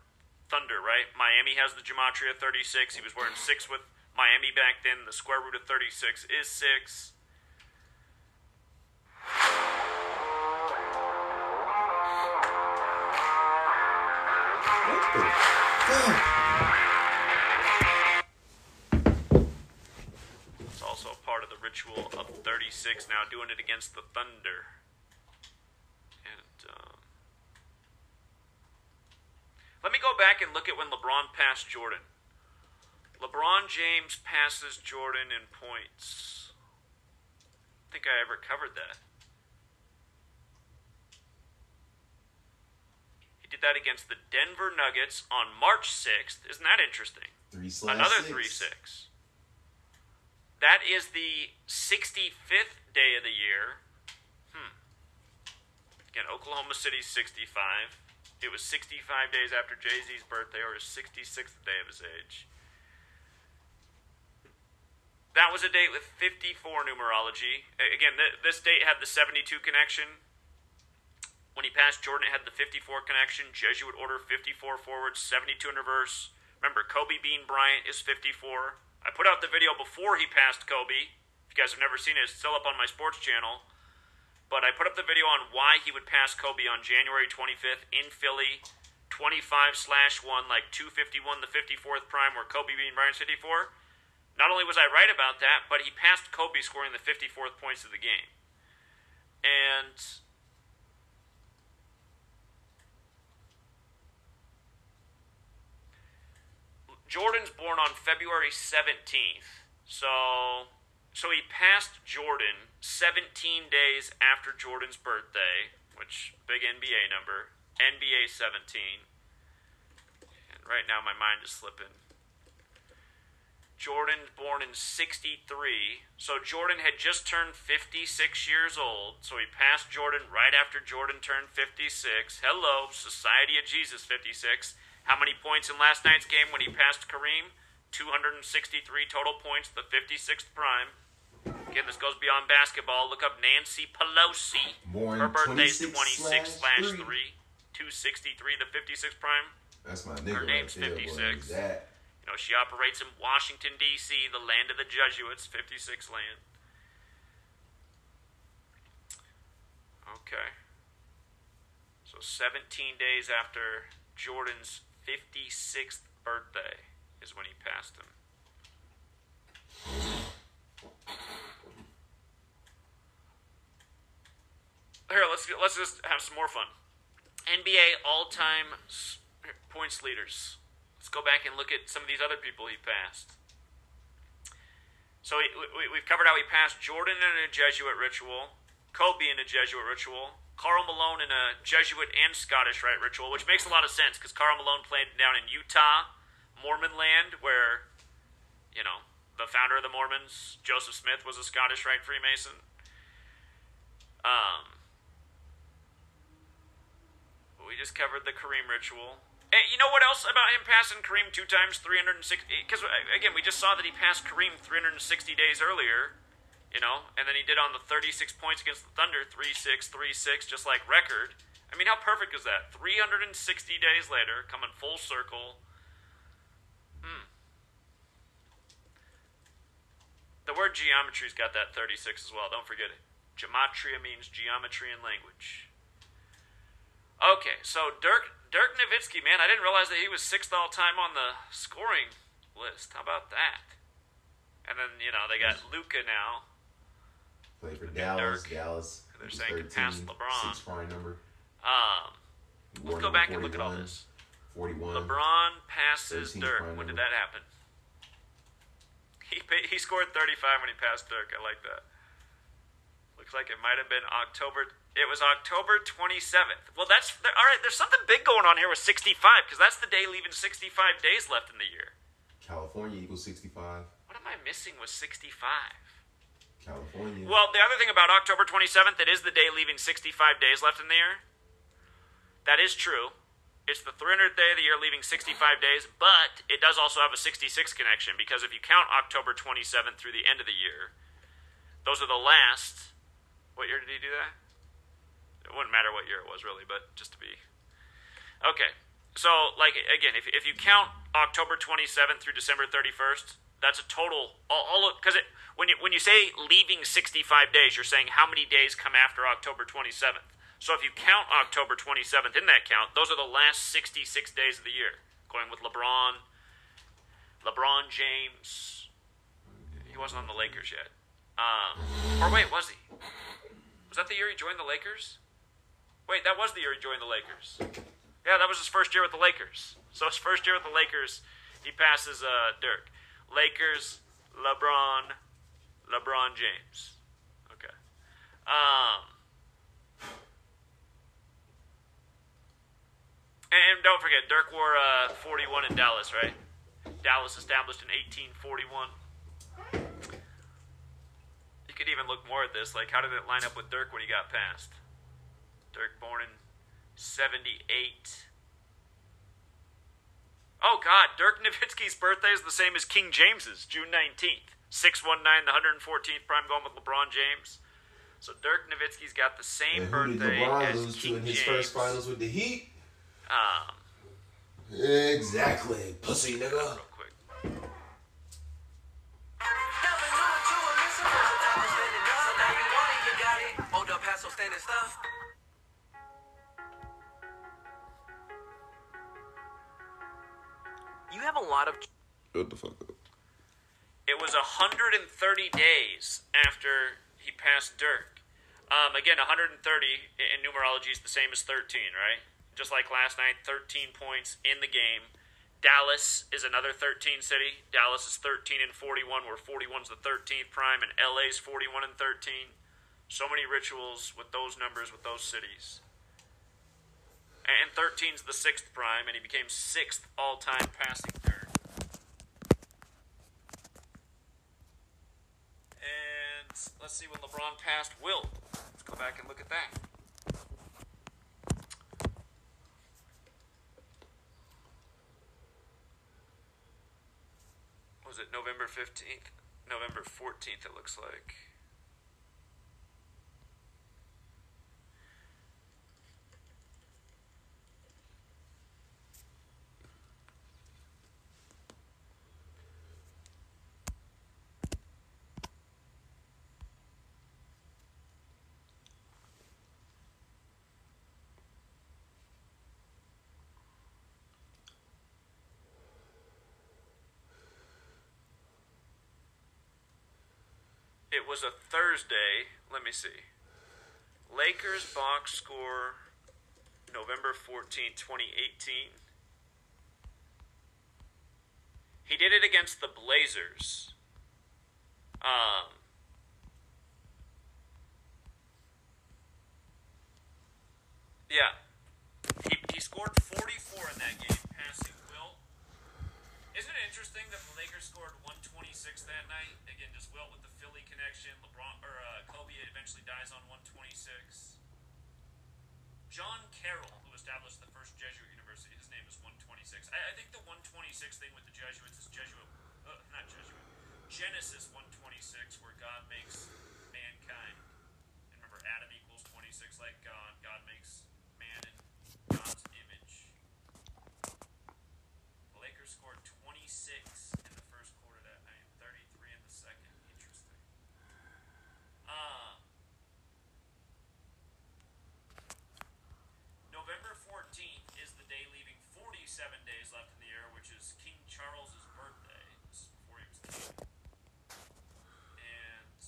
Thunder, right? Miami has the gematria 36. He was wearing six with Miami back then. The square root of 36 is six. It's also part of the ritual of 36 now, doing it against the Thunder. And um, let me go back and look at when LeBron passed Jordan. LeBron James passes Jordan in points. I think I ever covered that. He did that against the Denver Nuggets on March 6th. Isn't that interesting? Three Another six. 3 6. That is the 65th day of the year. Hmm. Again, Oklahoma City's 65. It was 65 days after Jay Z's birthday, or his 66th day of his age. That was a date with 54 numerology. Again, th- this date had the 72 connection. When he passed Jordan, it had the 54 connection. Jesuit order 54 forwards, 72 in reverse. Remember, Kobe Bean Bryant is 54. I put out the video before he passed Kobe. If you guys have never seen it, it's still up on my sports channel. But I put up the video on why he would pass Kobe on January 25th in Philly, 25 slash 1, like 251, the 54th prime, where Kobe Bean Bryant's 54. Not only was I right about that, but he passed Kobe scoring the 54th points of the game. And Jordan's born on February 17th. So so he passed Jordan 17 days after Jordan's birthday, which big NBA number, NBA 17. And right now my mind is slipping. Jordan born in 63. So Jordan had just turned 56 years old. So he passed Jordan right after Jordan turned 56. Hello, Society of Jesus 56. How many points in last night's game when he passed Kareem? 263 total points, the 56th prime. Again, this goes beyond basketball. Look up Nancy Pelosi. Born Her birthday's 26 26 slash slash 3. 263, the 56th prime. That's my nigga. Her name's right 56. That. You know, she operates in Washington, D.C., the land of the Jesuits, 56 land. Okay. So 17 days after Jordan's 56th birthday is when he passed him. Here, let's let's just have some more fun. NBA all-time points leaders. Let's go back and look at some of these other people he passed. So we, we, we've covered how he passed Jordan in a Jesuit ritual, Kobe in a Jesuit ritual, Karl Malone in a Jesuit and Scottish rite ritual, which makes a lot of sense because Karl Malone played down in Utah, Mormon land, where, you know, the founder of the Mormons, Joseph Smith, was a Scottish rite Freemason. Um, we just covered the Kareem ritual. Hey, you know what else about him passing Kareem two times, 360? Because, again, we just saw that he passed Kareem 360 days earlier, you know, and then he did on the 36 points against the Thunder, 3 6, 3 6, just like record. I mean, how perfect is that? 360 days later, coming full circle. Hmm. The word geometry's got that 36 as well, don't forget it. Gematria means geometry in language. Okay, so Dirk Dirk Nowitzki, man, I didn't realize that he was sixth all time on the scoring list. How about that? And then you know they got Luka now. Played for Dirk. Dallas. Dallas. They're saying he passed LeBron. Six prime number. Um, let's go number back and look at all this. 41. LeBron passes 13 Dirk. When did that happen? He he scored 35 when he passed Dirk. I like that. Looks like it might have been October. It was October 27th. Well, that's all right. There's something big going on here with 65 because that's the day leaving 65 days left in the year. California equals 65. What am I missing with 65? California. Well, the other thing about October 27th, it is the day leaving 65 days left in the year. That is true. It's the 300th day of the year, leaving 65 days, but it does also have a 66 connection because if you count October 27th through the end of the year, those are the last. What year did he do that? It wouldn't matter what year it was, really, but just to be. Okay. So, like, again, if, if you count October 27th through December 31st, that's a total. All, because when you when you say leaving 65 days, you're saying how many days come after October 27th. So if you count October 27th in that count, those are the last 66 days of the year. Going with LeBron, LeBron James. He wasn't on the Lakers yet. Um, or wait, was he? Was that the year he joined the Lakers? Wait, that was the year he joined the Lakers. Yeah, that was his first year with the Lakers. So his first year with the Lakers, he passes uh, Dirk. Lakers, LeBron, LeBron James. Okay. Um, and don't forget, Dirk wore uh, 41 in Dallas, right? Dallas established in 1841. You could even look more at this. Like, how did it line up with Dirk when he got passed? Dirk born in 78. Oh, God. Dirk Nowitzki's birthday is the same as King James's, June 19th. 619, the 114th prime going with LeBron James. So Dirk Nowitzki's got the same and birthday as lose to King in his James. first finals with the Heat? Um, Exactly, pussy nigga. real You have a lot of Shut the fuck up. It was 130 days after he passed Dirk. Um, again, 130 in numerology is the same as 13, right? Just like last night, 13 points in the game. Dallas is another 13 city. Dallas is 13 and 41, where 41's the 13th prime, and LA's 41 and 13. So many rituals with those numbers, with those cities. And 13's the sixth prime, and he became sixth all time passing third. And let's see when LeBron passed Wilt. Let's go back and look at that. Was it November 15th? November 14th, it looks like. It was a Thursday. Let me see. Lakers box score November 14, 2018. He did it against the Blazers. Um, yeah. He, he scored 44 in that game. Isn't it interesting that the Lakers scored 126 that night? Again, just Wilt with the Philly connection. LeBron or uh, Kobe eventually dies on 126. John Carroll, who established the first Jesuit university, his name is 126. I, I think the 126 thing with the Jesuits is Jesuit, uh, not Jesuit, Genesis 126, where God makes mankind. And remember, Adam equals 26 like God. God makes man in God's image. The Lakers scored 26 in the first quarter that night, 33 in the second. Interesting. Uh, November 14th is the day leaving 47 days left in the year, which is King Charles's birthday. This is before he was king. And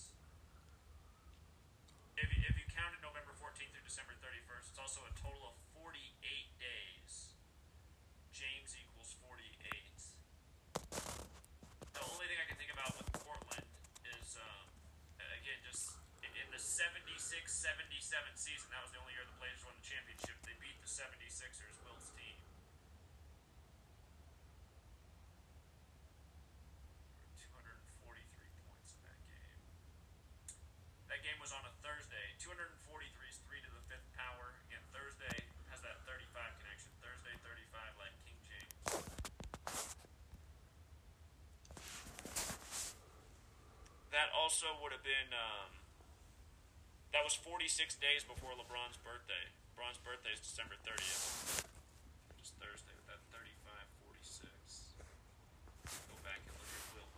if you, if you counted November 14th through December 31st, it's also a total of 48 days. James equals 48. The only thing I can think about with Portland is, um, again, just in in the 76 77 season, that was the only year the Blazers won the championship. They beat the 76ers, Wilt's team. 243 points in that game. That game was on a Thursday. 243 is 3 to the 5th power. Again, Thursday has that 35 connection. Thursday 35 like King James. That also would have been. Um, that was 46 days before LeBron's birthday. LeBron's birthday is December 30th. Just Thursday with that 35 46. Go back and look at Wilt.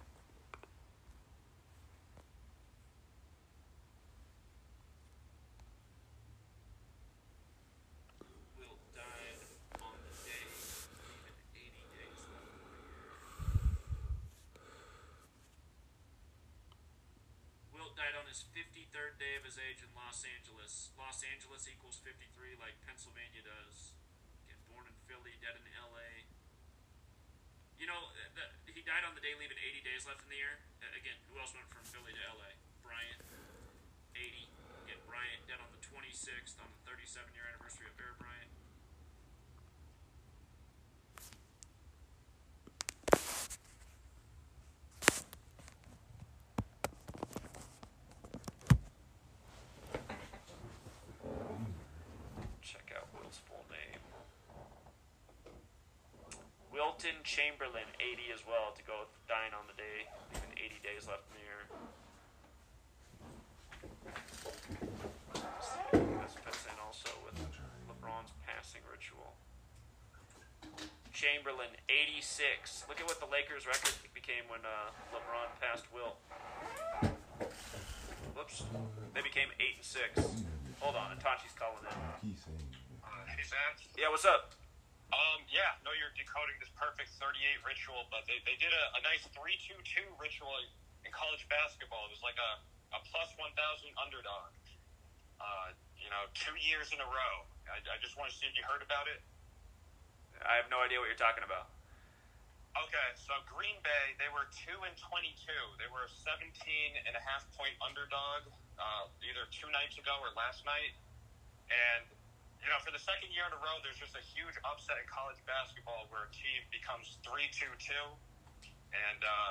Wilt died on the day, leaving 80 days left in the year. Wilt died on his 53rd day of his age in Los Angeles. Los Angeles equals 53 like Pennsylvania does. Again, born in Philly, dead in LA. You know, uh, the, he died on the day leaving 80 days left in the year. Uh, Again, who else went from Philly to LA? Bryant, 80. Again, Bryant dead on the 26th on the 37 year anniversary of Bear Bryant. Check out Wilt's full name. Wilton Chamberlain, 80 as well, to go with dying on the day, leaving 80 days left in the year. This fits in also with LeBron's passing ritual. Chamberlain, 86. Look at what the Lakers' record became when uh, LeBron passed Wilt. Whoops. They became 8 and 6. Hold on, Itachi's calling in. Uh, hey, Zach. Yeah, what's up? Um, yeah, no, you're decoding this perfect 38 ritual, but they, they did a, a nice 3-2-2 ritual in college basketball. It was like a, a plus 1,000 underdog. Uh, you know, two years in a row. I, I just want to see if you heard about it. I have no idea what you're talking about. Okay, so Green Bay, they were 2 and 22. They were a 17 and a half point underdog uh, either two nights ago or last night. And, you know, for the second year in a row, there's just a huge upset in college basketball where a team becomes 3 2 2. And, uh,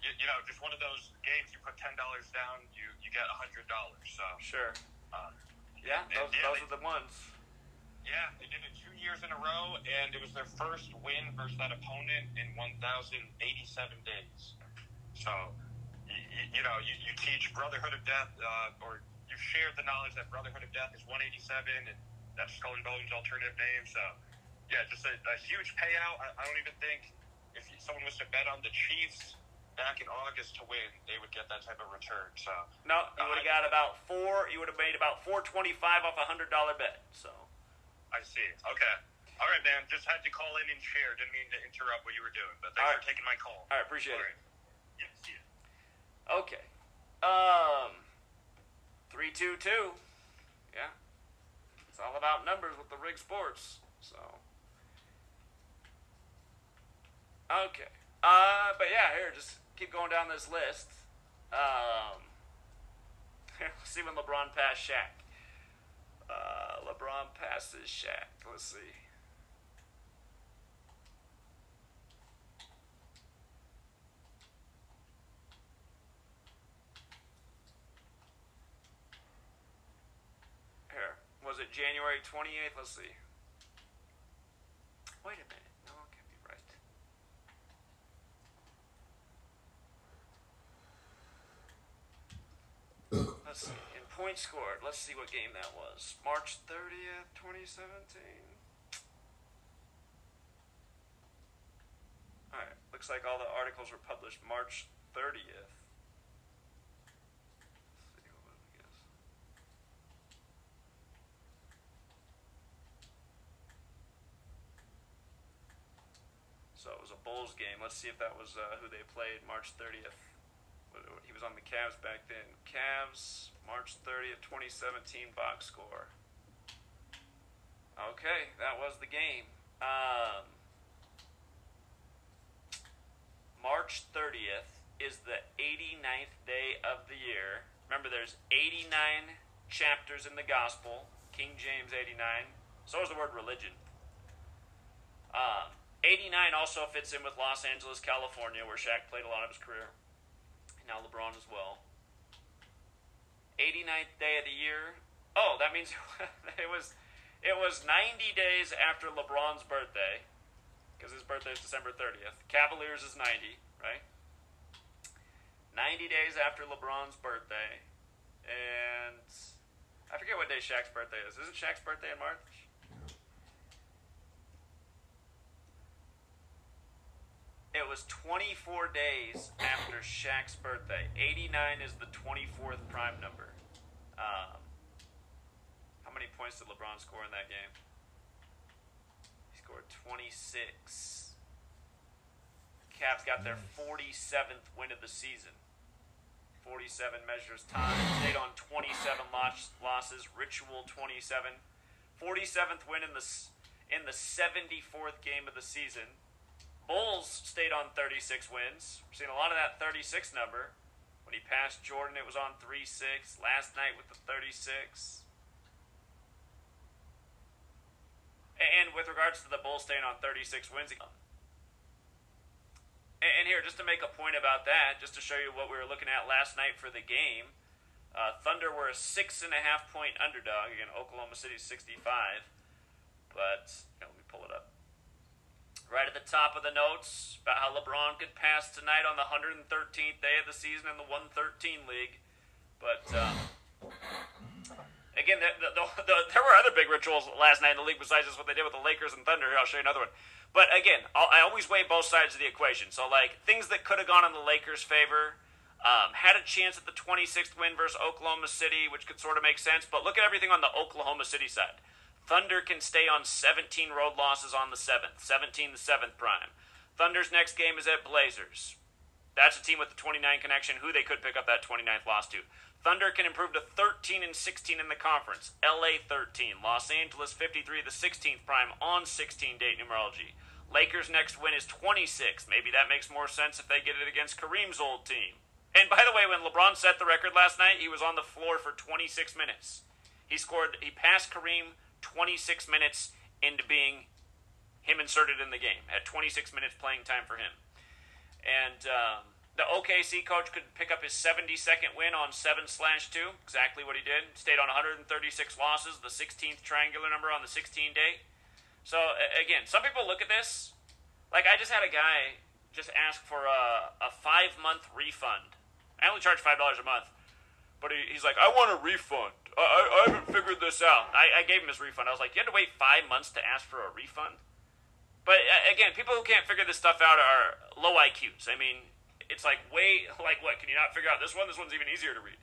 you, you know, just one of those games you put $10 down, you, you get $100. So, Sure. uh, Yeah, those, yeah, those they- are the ones. yeah, they did it two years in a row, and it was their first win versus that opponent in 1,087 days. So, you, you know, you, you teach Brotherhood of Death, uh, or you've shared the knowledge that Brotherhood of Death is 187, and that's Skull and Bones' alternative name. So, yeah, just a, a huge payout. I, I don't even think if someone was to bet on the Chiefs back in August to win, they would get that type of return. So, No, you would have got about four. You would have made about four twenty-five off a hundred dollar bet. So I see. Okay. All right, man. Just had to call in and share. Didn't mean to interrupt what you were doing, but thanks right. for taking my call. All right, appreciate All it. right. Yep, see ya. okay. Um, 32 2. Yeah. It's all about numbers with the rig sports. So. Okay. Uh, but yeah, here, just keep going down this list. Um, let's see when LeBron passed Shaq. Uh, LeBron passes Shaq. Let's see. Here. Was it January 28th? Let's see. Wait a minute. No, it can't be right. Let's see. In points scored, let's see what game that was. March 30th, 2017. Alright, looks like all the articles were published March 30th. Let's see, what was it, I guess? So it was a Bulls game. Let's see if that was uh, who they played March 30th. He was on the Cavs back then. Cavs, March 30th, 2017 box score. Okay, that was the game. Um, March 30th is the 89th day of the year. Remember, there's 89 chapters in the gospel. King James 89. So is the word religion. Um, 89 also fits in with Los Angeles, California, where Shaq played a lot of his career. Now LeBron as well. 89th day of the year. Oh, that means it was it was 90 days after LeBron's birthday because his birthday is December 30th. Cavaliers is 90, right? 90 days after LeBron's birthday. And I forget what day Shaq's birthday is. Isn't Shaq's birthday in March? It was 24 days after Shaq's birthday. 89 is the 24th prime number. Um, how many points did LeBron score in that game? He scored 26. Cavs got their 47th win of the season. 47 measures time. Stayed on 27 loss, losses. Ritual 27. 47th win in the s- in the 74th game of the season. Bulls stayed on 36 wins. We're seeing a lot of that 36 number. When he passed Jordan, it was on 3 6. Last night with the 36. And with regards to the Bulls staying on 36 wins, and and here, just to make a point about that, just to show you what we were looking at last night for the game, uh, Thunder were a six and a half point underdog. Again, Oklahoma City 65. But, you know, let me pull it up right at the top of the notes about how LeBron could pass tonight on the 113th day of the season in the 113 league. But um, again, the, the, the, there were other big rituals last night in the league besides just what they did with the Lakers and Thunder. Here, I'll show you another one. But again, I'll, I always weigh both sides of the equation. So, like, things that could have gone in the Lakers' favor. Um, had a chance at the 26th win versus Oklahoma City, which could sort of make sense. But look at everything on the Oklahoma City side. Thunder can stay on 17 road losses on the 7th, 17 the 7th prime. Thunder's next game is at Blazers. That's a team with the 29 connection, who they could pick up that 29th loss to. Thunder can improve to 13 and 16 in the conference. LA 13. Los Angeles 53, the 16th prime on 16 date numerology. Lakers' next win is 26. Maybe that makes more sense if they get it against Kareem's old team. And by the way, when LeBron set the record last night, he was on the floor for 26 minutes. He scored, he passed Kareem 26 minutes into being him inserted in the game at 26 minutes playing time for him. And um, the OKC coach could pick up his 72nd win on 7 slash 2, exactly what he did. Stayed on 136 losses, the 16th triangular number on the 16 day. So, again, some people look at this. Like, I just had a guy just ask for a, a five month refund. I only charge $5 a month. But he, he's like, I want a refund. I, I, I haven't figured this out. I, I gave him his refund. I was like, you had to wait five months to ask for a refund? But uh, again, people who can't figure this stuff out are low IQs. I mean, it's like way, like what? Can you not figure out this one? This one's even easier to read.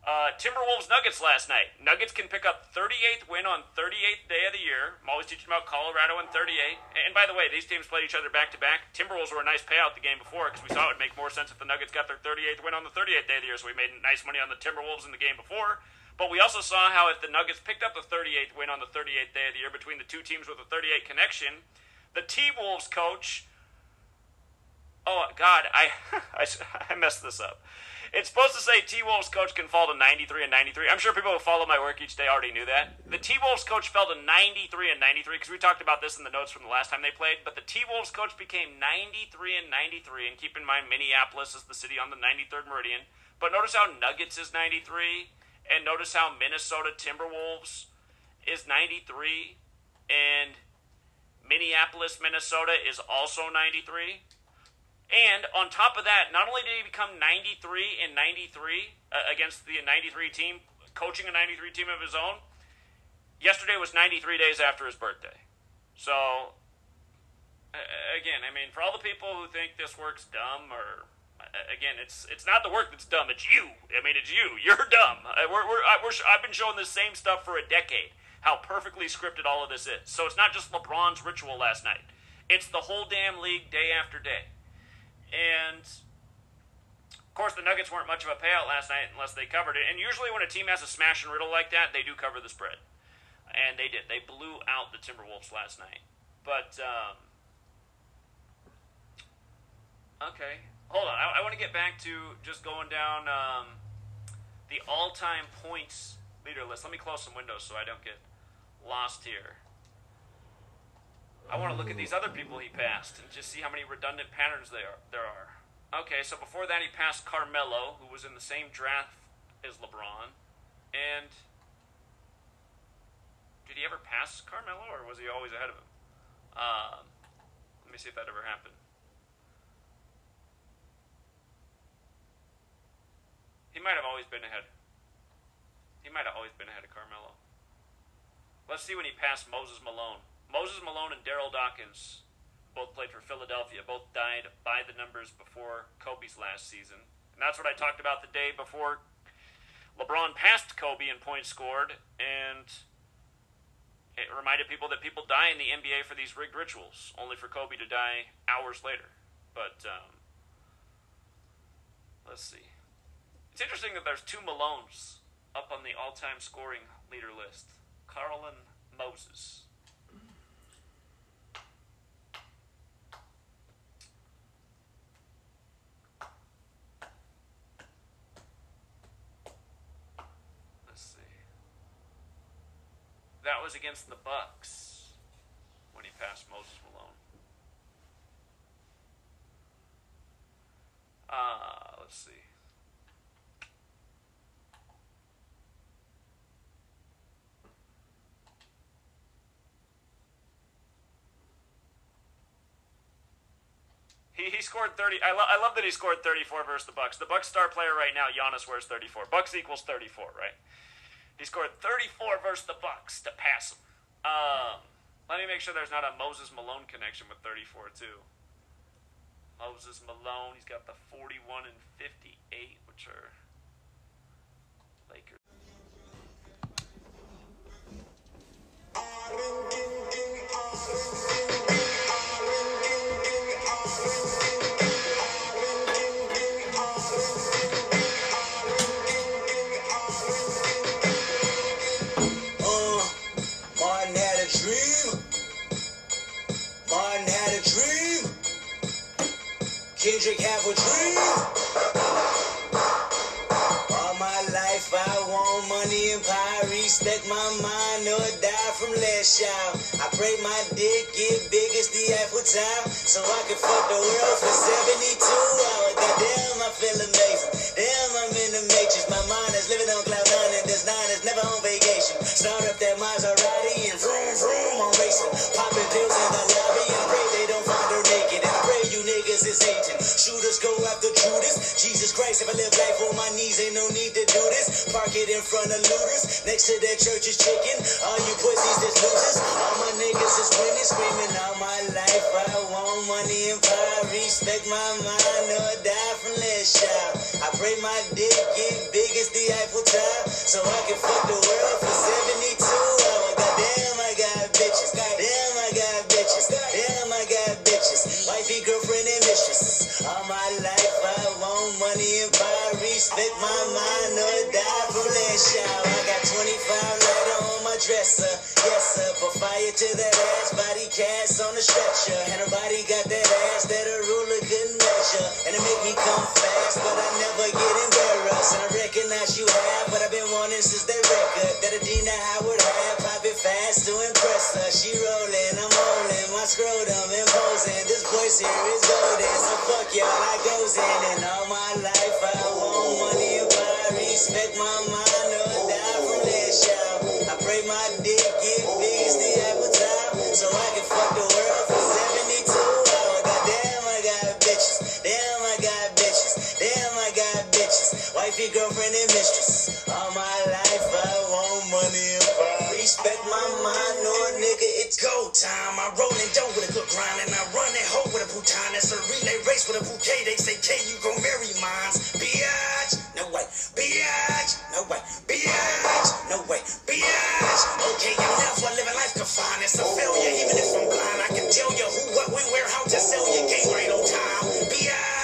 Uh, Timberwolves Nuggets last night. Nuggets can pick up 38th win on 38th day of the year. I'm always teaching about Colorado and 38. And by the way, these teams played each other back to back. Timberwolves were a nice payout the game before because we saw it would make more sense if the Nuggets got their 38th win on the 38th day of the year. So we made nice money on the Timberwolves in the game before. But we also saw how if the Nuggets picked up the 38th win on the 38th day of the year between the two teams with a 38 connection, the T Wolves coach. Oh God, I, I I messed this up. It's supposed to say T Wolves coach can fall to 93 and 93. I'm sure people who follow my work each day already knew that. The T Wolves coach fell to 93 and 93 because we talked about this in the notes from the last time they played. But the T Wolves coach became 93 and 93. And keep in mind, Minneapolis is the city on the 93rd meridian. But notice how Nuggets is 93, and notice how Minnesota Timberwolves is 93, and Minneapolis, Minnesota is also 93. And on top of that, not only did he become 93 and 93 uh, against the 93 team, coaching a 93 team of his own, yesterday was 93 days after his birthday. So, uh, again, I mean, for all the people who think this work's dumb or again, it's it's not the work that's dumb. It's you. I mean, it's you. You're dumb. Uh, we're, we're, we're, I've been showing this same stuff for a decade. How perfectly scripted all of this is. So it's not just LeBron's ritual last night. It's the whole damn league day after day. And of course, the Nuggets weren't much of a payout last night unless they covered it. And usually, when a team has a smash and riddle like that, they do cover the spread. And they did. They blew out the Timberwolves last night. But, um, okay. Hold on. I, I want to get back to just going down um, the all time points leader list. Let me close some windows so I don't get lost here. I want to look at these other people he passed and just see how many redundant patterns there are, there are. Okay, so before that he passed Carmelo, who was in the same draft as LeBron, and did he ever pass Carmelo, or was he always ahead of him? Um, let me see if that ever happened. He might have always been ahead. He might have always been ahead of Carmelo. Let's see when he passed Moses Malone. Moses Malone and Darryl Dawkins both played for Philadelphia. Both died by the numbers before Kobe's last season. And that's what I talked about the day before LeBron passed Kobe in points scored. And it reminded people that people die in the NBA for these rigged rituals, only for Kobe to die hours later. But um, let's see. It's interesting that there's two Malones up on the all time scoring leader list Karl and Moses. That was against the Bucks when he passed Moses Malone. Uh, let's see. He, he scored 30. I, lo- I love that he scored 34 versus the Bucks. The Bucks star player right now, Giannis, wears 34. Bucks equals 34, right? He scored 34 versus the Bucks to pass him. Um, let me make sure there's not a Moses Malone connection with 34 too. Moses Malone, he's got the 41 and 58, which are Lakers. Kendrick have a. All my life I want money and power. Respect my mind or die from last child. I pray my dick get big as the Eiffel Tower. So I can fuck the world for 72 hours. Goddamn, I feel amazing. Damn, I'm in the matrix. My mind is living on cloud nine and this nine is never on vacation. Start up that Maserati and vroom vroom I'm racing. Popping pills in the lobby and pray they don't find her Shooters go after Judas. Jesus Christ, if I live life on my knees, ain't no need to do this. Park it in front of looters. Next to that church is chicken. All you pussies that's losers. All my niggas is winning, screaming all my life. I want money and power. Respect my mind or die from less child. I pray my dick get big as the Eiffel Tower. So I can fuck the world for 72 hours. My life I want money and power. Respect my mind or die from less child. I got 25 on my dresser. Yes, sir, put fire to that ass, body cast on the stretcher. And her body got that ass that a ruler couldn't measure. And it make me come fast, but I never get embarrassed. And I recognize you have what I've been wanting since that This here is golden, so fuck y'all, I goes in. And all my life I want money and power, respect my mind or die from that. I pray my dick get big as the apple so I can fuck the world for 72 hours. Goddamn, I got bitches. Damn, I got bitches. Damn, I got bitches. Wifey, girlfriend, and mistress. Nigga, it's go time. I roll and dough with a good grind, and I run that hoe with a bouton. That's a relay race with a bouquet. They say, K, you gon' marry mines. Biatch, no way. Biatch, no way. Biatch, no way. Biatch. Okay, I'm never living life confined. It's a failure, even if I'm blind. I can tell you who, what, when, where, how to sell your game right on time. Biatch,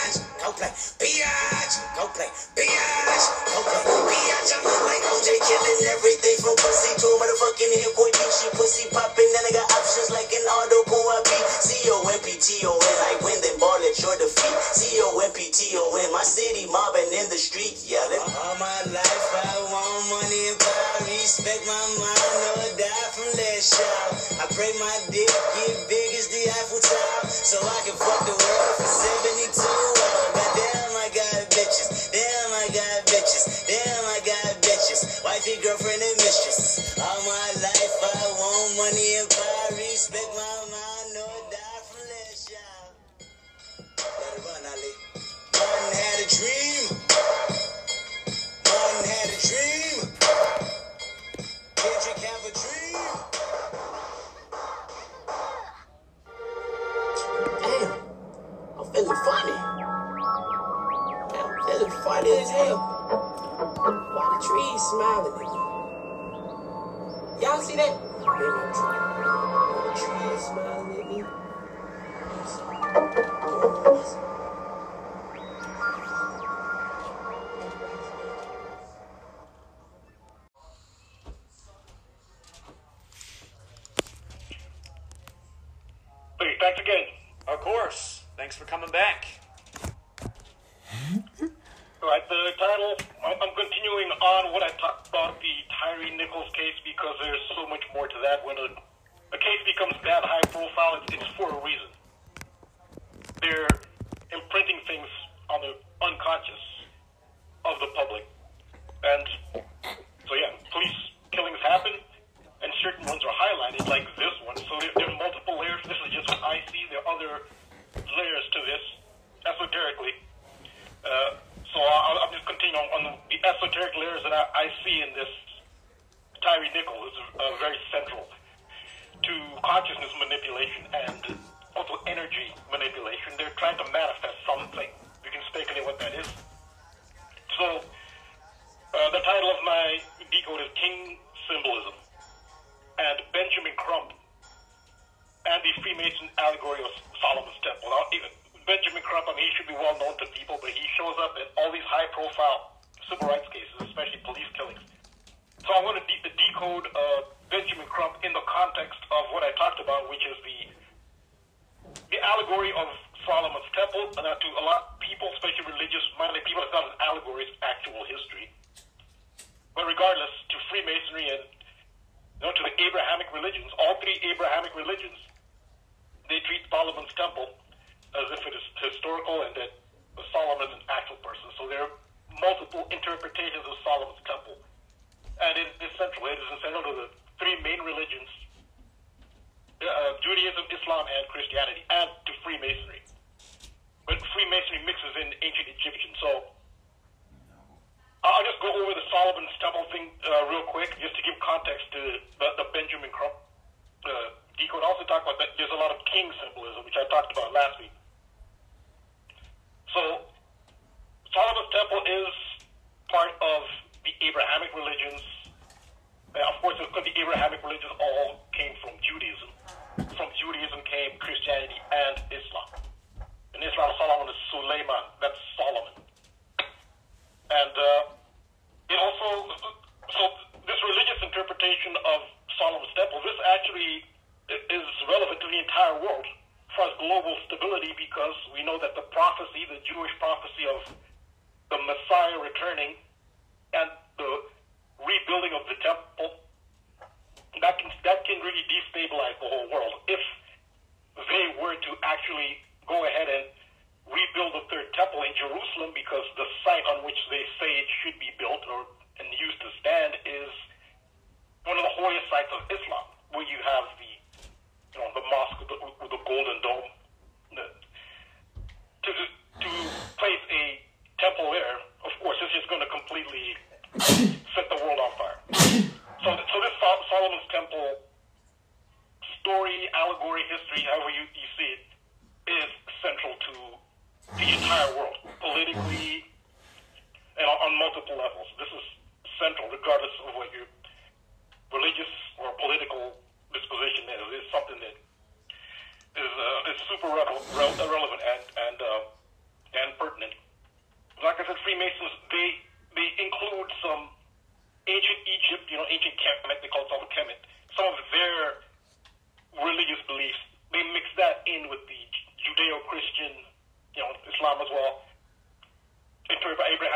go play. Biatch, go play. Biatch, go play. Biatch, I'm like OJ killing everything from pussy to a motherfucking hit boy beat. She pussy popping, then I got options like an auto pull up beat. C-O-M-P-T-O-N, like win, then ball at your defeat. C-O-M-P-T-O-N, my city mobbing in the street, yelling. All my life I want money and power, respect my mind, or die from less shout. I pray my dick get big as the Eiffel Tower, so I can fuck the world for 72 hours. Goddamn, I got bitches. Damn, I got bitches. Damn, I got bitches. Wifey, girlfriend, and mistress. All my life I want money and power, respect my mind, or die from less shout. Let it run, Ali. Martin had a dream. Martin had a dream. Kendrick have a dream. Damn, I'm feeling funny. Damn, I'm funny as hell. Why the trees smiling at me? Y'all see that? Maybe I'm. The trees smiling at me. Hey, thanks again. Of course. Thanks for coming back. Right, the title, I'm I'm continuing on what I talked about the Tyree Nichols case because there's so much more to that. When a, a case becomes that high profile, it's, it's for a reason. They're imprinting things on the unconscious of the public. And so, yeah, police killings happen,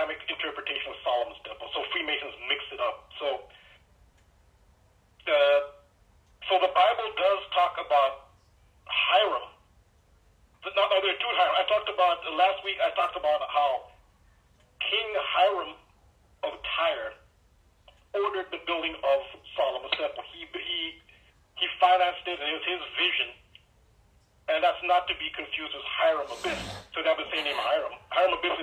interpretation of Solomon's temple. So Freemasons mix it up. So, uh, so the Bible does talk about Hiram. But not, no, there are two Hiram. I talked about last week. I talked about how King Hiram of Tyre ordered the building of Solomon's temple. He he he financed it, and it was his vision and that's not to be confused with Hiram Abiff. So that was the same name Hiram. Hiram Abiff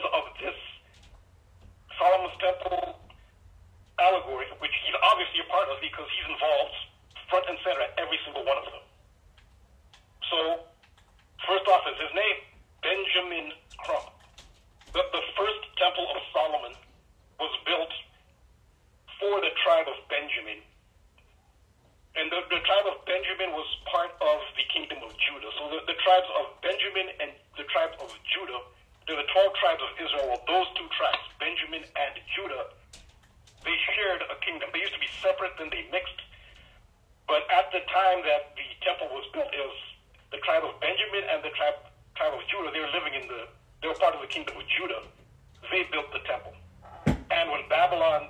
of this Solomon's Temple allegory, which he's obviously a part of because he's involved front and center at every single one of them. So, first off is his name, Benjamin Crump. The, the first temple of Solomon was built for the tribe of Benjamin. And the, the tribe of Benjamin was part of the kingdom of Judah. So the, the tribes of Benjamin and the tribes of Judah they're the 12 tribes of Israel. Well, those two tribes, Benjamin and Judah, they shared a kingdom. They used to be separate, then they mixed. But at the time that the temple was built, it was the tribe of Benjamin and the tribe, tribe of Judah. They were living in the, they were part of the kingdom of Judah. They built the temple. And when Babylon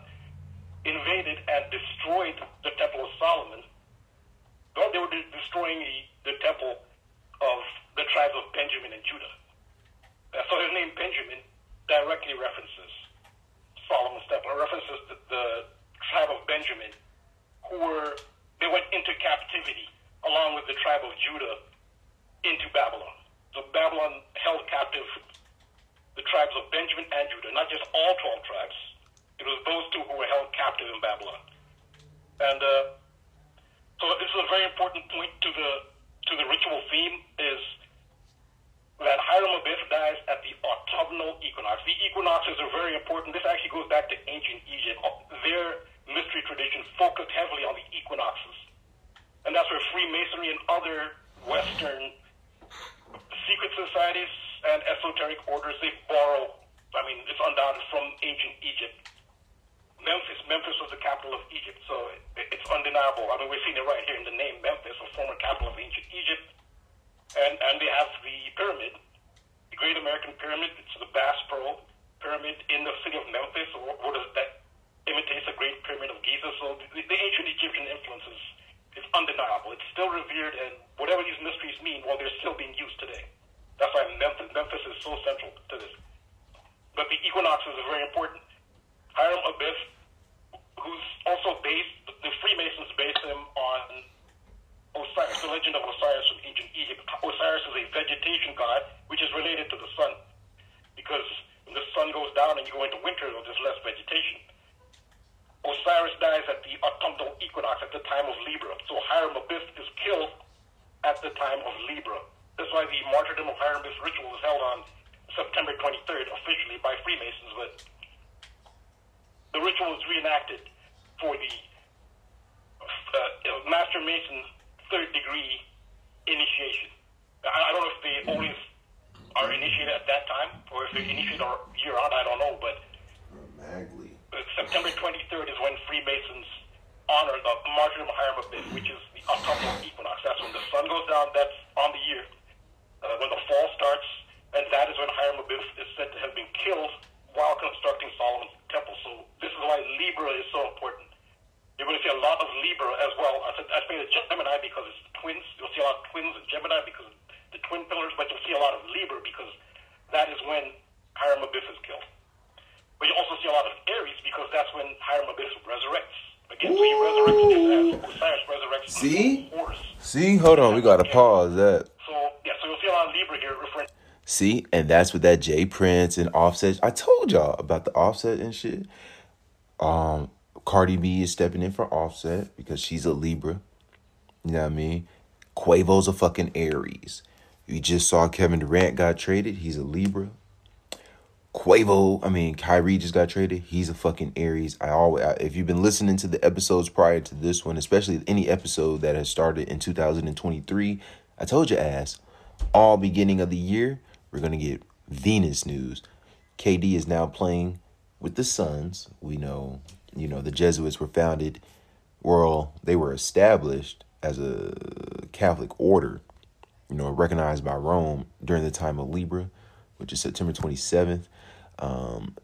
invaded and destroyed the temple of Solomon, they were destroying the, the temple of the tribes of Benjamin and Judah. Uh, so his name Benjamin directly references Solomon's temple. It references the, the tribe of Benjamin, who were they went into captivity along with the tribe of Judah into Babylon. So Babylon held captive the tribes of Benjamin and Judah, not just all 12 tribes. It was those two who were held captive in Babylon. And uh, so this is a very important point to the to the ritual theme is that Hiram Abiff dies at the autumnal equinox. The equinoxes are very important. This actually goes back to ancient Egypt. Their mystery tradition focused heavily on the equinoxes. And that's where Freemasonry and other Western secret societies and esoteric orders, they borrow, I mean, it's undoubted from ancient Egypt. Memphis, Memphis was the capital of Egypt, so it, it's undeniable. I mean, we're seeing it right here in the name Memphis, a former capital of ancient Egypt. And, and they have the pyramid, the Great American Pyramid. It's the Bass Pro Pyramid in the city of Memphis. What, what is that? Imitates the Great Pyramid of Giza. So the, the ancient Egyptian influences is undeniable. It's still revered, and whatever these mysteries mean, well, they're still being used today. That's why Memphis, Memphis is so central to this. But the equinoxes are very important. Hiram Abiff, who's also based, the Freemasons based him on Osiris, the legend of Osiris from ancient Egypt. Osiris is a vegetation god, which is related to the sun, because when the sun goes down and you go into winter, there's less vegetation. Osiris dies at the autumnal equinox, at the time of Libra. So Hiram Abiff is killed at the time of Libra. That's why the martyrdom of Hiram Abiff ritual is held on September 23rd officially by Freemasons, but the ritual is reenacted for the uh, Master Mason third degree initiation. I, I don't know if they always are initiated at that time or if they're initiated year round. I don't know, but Magley. uh, September 23rd is when Freemasons honor the martyrdom of Hiram Abiff, which is the autumnal equinox. That's when the sun goes down. That's on the year uh, when the fall starts, and that is when Hiram Abiff is said to have been killed while constructing Solomon's temple. So this is why Libra is so important. You're going to see a lot of Libra as well. I said I say the Gemini because it's twins. You'll see a lot of twins in Gemini because of the twin pillars, but you'll see a lot of Libra because that is when Hiram Abiff is killed. But you also see a lot of Aries because that's when Hiram Abiff resurrects. Again, so he resurrects Osiris resurrects See? Horus. See, hold on, we gotta pause that. So yeah, so you'll see a lot of Libra here referring. See, and that's what that Jay Prince and Offset. I told y'all about the Offset and shit. Um, Cardi B is stepping in for Offset because she's a Libra. You know what I mean? Quavo's a fucking Aries. You just saw Kevin Durant got traded. He's a Libra. Quavo, I mean Kyrie just got traded. He's a fucking Aries. I always, if you've been listening to the episodes prior to this one, especially any episode that has started in 2023, I told you ass, all beginning of the year, we're gonna get Venus news. KD is now playing with the Suns. We know, you know, the Jesuits were founded, well, they were established as a Catholic order, you know, recognized by Rome during the time of Libra, which is September 27th. Um,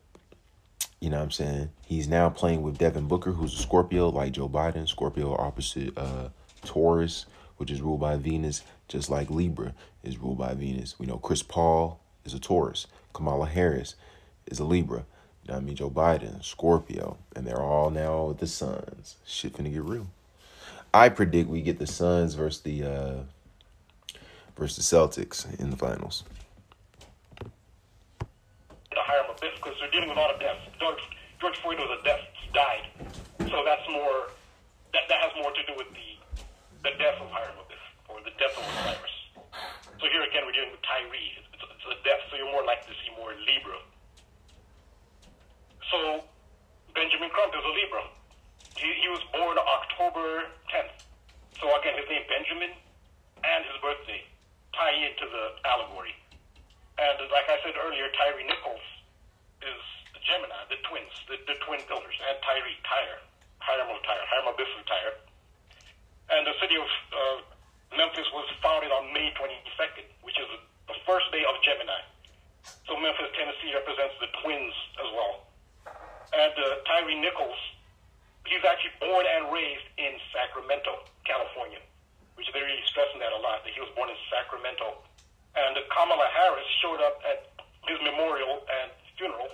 you know what I'm saying? He's now playing with Devin Booker, who's a Scorpio, like Joe Biden. Scorpio opposite uh, Taurus, which is ruled by Venus, just like Libra is ruled by Venus. We know Chris Paul is a Taurus. Kamala Harris is a Libra. You know I mean? Joe Biden, Scorpio. And they're all now the Suns. Shit finna get real. I predict we get the Suns versus the uh versus the Celtics in the finals. to Hiram Abiff because they're dealing with a lot of deaths. George George Floyd was a death. Died. So that's more. That that has more to do with the the death of Hiram Abiff or the death of Osiris. So here again, we're dealing with Tyree. It's, it's a death. So you're more likely to see more Libra. So Benjamin Crump is a Libra. He, he was born October 10th. So again, his name Benjamin and his birthday tie into the allegory. And like I said earlier, Tyree Nichols is the Gemini, the twins, the, the twin pillars, and Tyree, Tyre, Hiram of Tyre, Hiram of Tyre. And the city of uh, Memphis was founded on May 22nd, which is the first day of Gemini. So Memphis, Tennessee represents the twins as well. And uh, Tyree Nichols, he's actually born and raised in Sacramento, California, which they're really stressing that a lot, that he was born in Sacramento. And uh, Kamala Harris showed up at his memorial and funeral.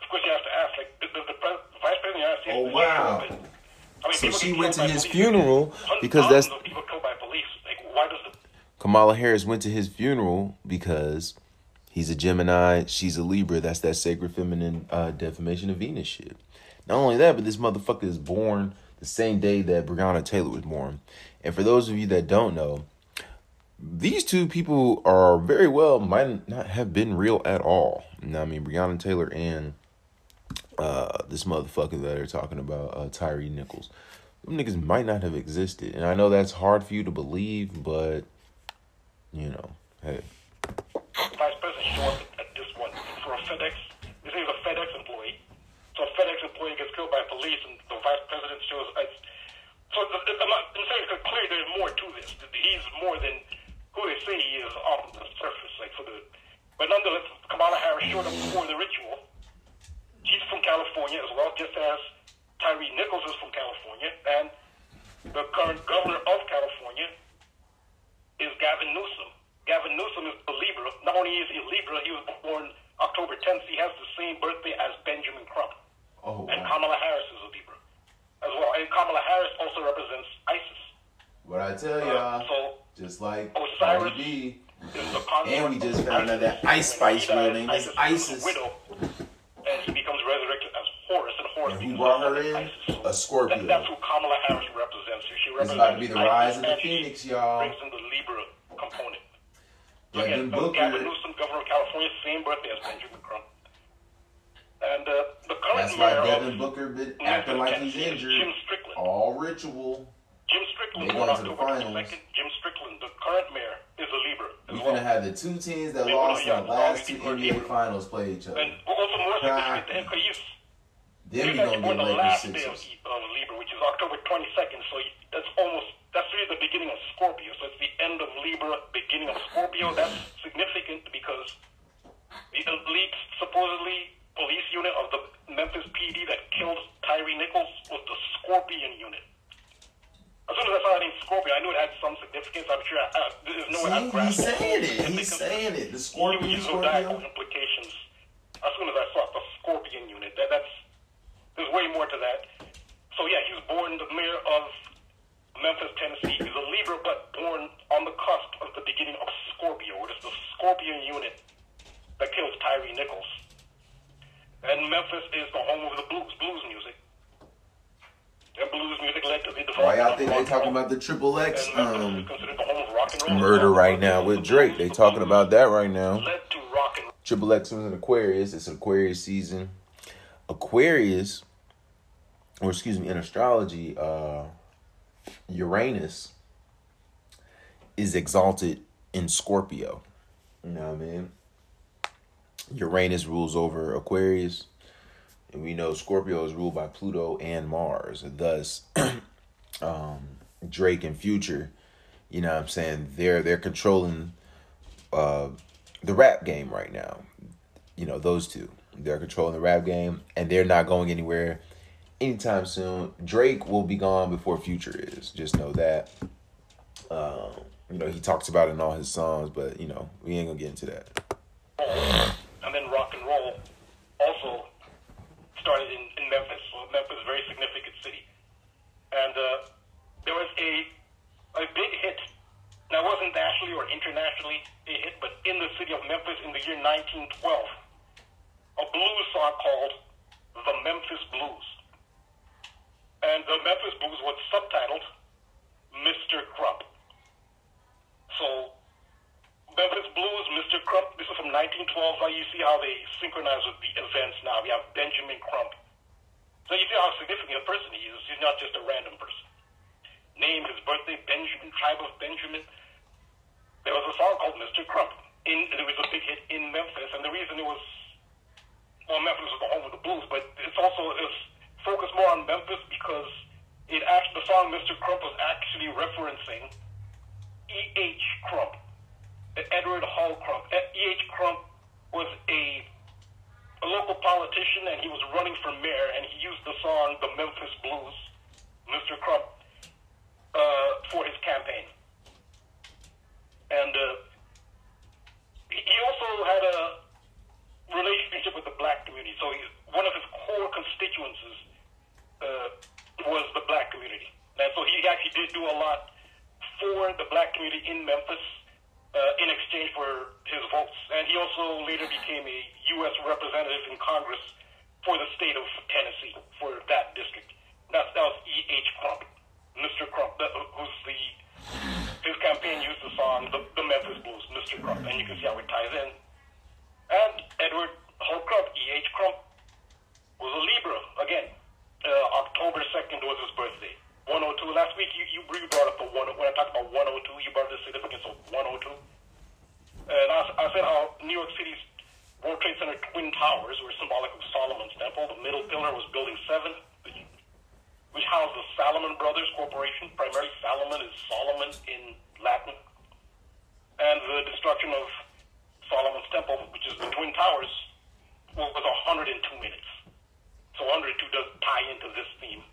Of course, you have to ask, like, the, pres- the vice president of the United States. Oh, wow. I mean, So she went to his police. funeral because that's- people killed by police. Like, why does the Kamala Harris went to his funeral because he's a Gemini, she's a Libra. That's that sacred feminine uh, defamation of Venus shit. Not only that, but this motherfucker is born the same day that Breonna Taylor was born. And for those of you that don't know, these two people are very well might not have been real at all. Now, I mean, Breonna Taylor and uh, this motherfucker that they're talking about, uh, Tyree Nichols. Them niggas might not have existed. And I know that's hard for you to believe, but, you know, hey. Vice president at this one for a FedEx. This is a FedEx employee. So a FedEx employee gets killed by police, and the vice president shows. It's, so I'm not I'm saying it's clear there's more to this. He's more than who they say he is on the surface. Like for the, but nonetheless, Kamala Harris showed up for the ritual. She's from California as well, just as Tyree Nichols is from California, and the current governor of California is Gavin Newsom. Gavin Newsom is a Libra. Not only is he a Libra, he was born October 10th. He has the same birthday as Benjamin Crump. Oh, And Kamala Harris is a Libra as well. And Kamala Harris also represents ISIS. What I tell Uh, so just like Osiris Cardi B, is the And we just found out that Ice Spice real name is Isis. widow, and he becomes resurrected as Horus, and Horus And who brought her in? ISIS. A Scorpio. That, that's who Kamala Harris represents. She It's represents about to be the rise of the Phoenix, y'all. Brings in the Libra component. Again, uh, Booker. Gavin Newsom, governor of California, same birthday as Benjamin Crump. And uh, the current That's why mayor Devin Booker been acting like he's injured. Jim Strickland. All ritual. Jim Strickland, They going to the finals. 22nd. Jim Strickland, the current mayor, is a Libra as We well. finna have the two teams that Yeah, lost in the last two these people are NBA Libra. finals play each other. And also more him, because Then we're gonna born get the last day of, of Libra, which is October 22nd. So that's almost that's really the beginning of Scorpio. So it's the end of Libra, beginning of Scorpio. That's significant because the elite, supposedly police unit of the Memphis PD that killed Tyree Nichols was the Scorpion unit. As soon as I saw the name Scorpion, I knew it had some significance. I'm sure I, uh, there's no way See, I he's saying it. He's saying it. The Scorpion, zodiacal Scorpio. implications. As soon as I saw the Scorpion unit, that, that's there's way more to that. So yeah, he was born the mayor of Memphis, Tennessee. is a Libra, but born on the cusp of the beginning of Scorpio. It is the Scorpion unit that kills Tyree Nichols. And Memphis is the home of the blues, blues music. And blues music led to the development Why y'all think they talking about the Triple X um is considered the home of rock and roll. murder right now with Drake? They talking about that right now. Led to rock and Triple X was an Aquarius. It's an Aquarius season. Aquarius, or excuse me, in astrology, uh, Uranus is exalted in Scorpio. You know what I mean? Uranus rules over Aquarius, and we know Scorpio is ruled by Pluto and Mars. Thus, um, Drake and Future, you know what I'm saying? They're they're controlling uh, the rap game right now. You know, those two. They're controlling the rap game and they're not going anywhere anytime soon. Drake will be gone before Future is. Just know that. Um, you know, he talks about it in all his songs, but you know, we ain't gonna get into that. And then rock and roll also started in, in Memphis. So Memphis is a very significant city. And uh, there was a a big hit. Now, it wasn't nationally or internationally a hit, but in the city of Memphis in the year 1912, a blues song called The Memphis Blues. And the Memphis Blues was subtitled Mr. Crump. So, Memphis Blues, Mr. Crump, this is from 1912. Now you see how they synchronize with the events now. We have Benjamin Crump. So you see how significant a person he is. He's not just a random person. name, his birthday, Benjamin, tribe of Benjamin. There was a song called Mr. Crump. In, it was a big hit in Memphis, and the reason it was, well, Memphis was the home of the blues, but it's also it's focused more on Memphis because it the song Mr. Crump was actually referencing E. H. Crump, Edward Hull Crump. E. H. Crump was a a local politician, and he was running for mayor, and he used the song "The Memphis Blues," Mr. Crump, uh, for his campaign. And uh, he also had a relationship with the black community. So he, one of his core constituencies was the black community. And so he actually did do a lot for the black community in Memphis uh, in exchange for his votes. And he also later became a U.S. representative in Congress for the state of Tennessee for that district. That's, that was E. H. Crump, Mr. Crump, that, who's the his campaign used the song the, the Memphis Blues, Mr. Crump, and you can see how it ties in. And Edward Hull Crump, E. H. Crump, was a Libra again. Uh, October 2nd was his birthday. 102. Last week you, you brought up the one when I talked about 102. You brought up the significance of 102. And I, I said how New York City's World Trade Center twin towers were symbolic of Solomon's temple. The middle pillar was Building Seven, which, which housed the Salomon Brothers Corporation. Primarily, Salomon is Solomon in Latin. And the destruction of Solomon's temple, which is the twin towers, was 102 minutes. So 102 does tie into this theme.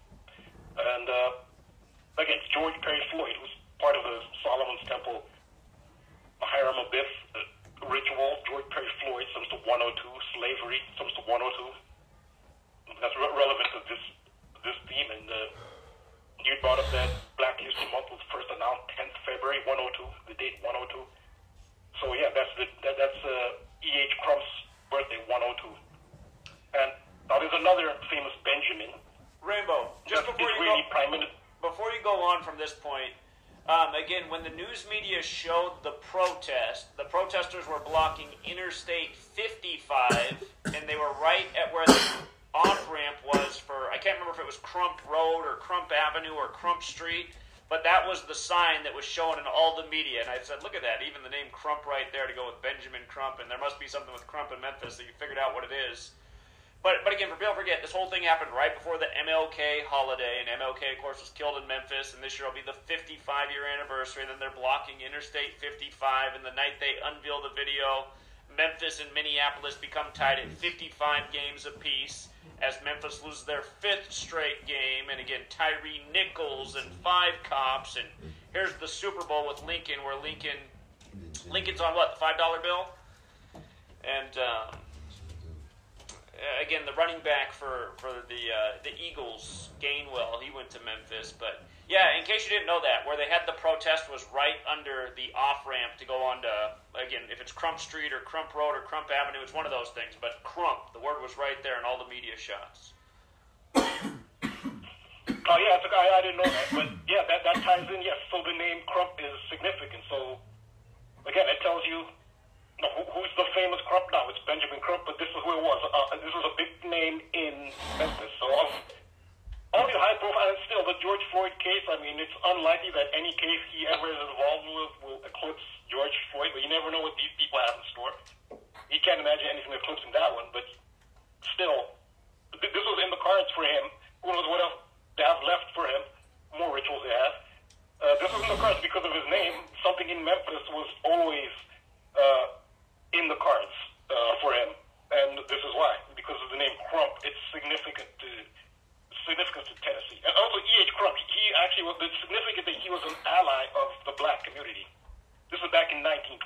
And uh, again, George Perry Floyd, who's part of the Solomon's Temple Hiram Abiff ritual. George Perry Floyd, to 102. Slavery, to 102. That's re- relevant to this this theme. And uh, you brought up that Black History Month was first announced 10th February 102, the date 102. So yeah, that's the that, that's uh, E. H. Crump's birthday 102. And now there's another famous Benjamin. Rainbow, just before you go, before you go on from this point, um, again, when the news media showed the protest, the protesters were blocking Interstate 55, and they were right at where the off ramp was for, I can't remember if it was Crump Road or Crump Avenue or Crump Street, but that was the sign that was shown in all the media. And I said, look at that, even the name Crump right there to go with Benjamin Crump, and there must be something with Crump in Memphis, that you figured out what it is. But but again, for don't forget, this whole thing happened right before the MLK holiday, and MLK, of course, was killed in Memphis, and this year will be the 55 year anniversary. And then they're blocking Interstate 55, and the night they unveil the video, Memphis and Minneapolis become tied at 55 games apiece as Memphis loses their fifth straight game. And again, Tyree Nichols and five cops, and here's the Super Bowl with Lincoln, where Lincoln Lincoln's on what the five dollar bill, and. Um, again, the running back for for the uh, the Eagles, Gainwell, he went to Memphis. But yeah, in case you didn't know that, where they had the protest was right under the off ramp to go on to again, if it's Crump Street or Crump Road or Crump Avenue, it's one of those things. But Crump, the word was right there in all the media shots. Oh yeah, I, I didn't know that, but yeah, that that ties in. Yes, so the name Crump is significant. So again, it tells you, know, who, who's the famous Crump now. It's Benjamin Crump, but this is who it was. Uh, this was a big name in Memphis. So all, all these high profile, and still the George Floyd case. I mean, it's unlikely that any case he ever is involved with will eclipse George Floyd, but you never know what these people have in store. You can't imagine anything eclipsing that one, but still, th- this was in the cards for him. Who knows what else they have left for him? More rituals they have. Uh, this was in the cards because of his name. Something in Memphis was always uh, in the cards uh, for him, and this is why because of the name Crump. It's significant to significant to Tennessee, and also E. H. Crump. He actually was it's significant that he was an ally of the black community. This was back in 1912.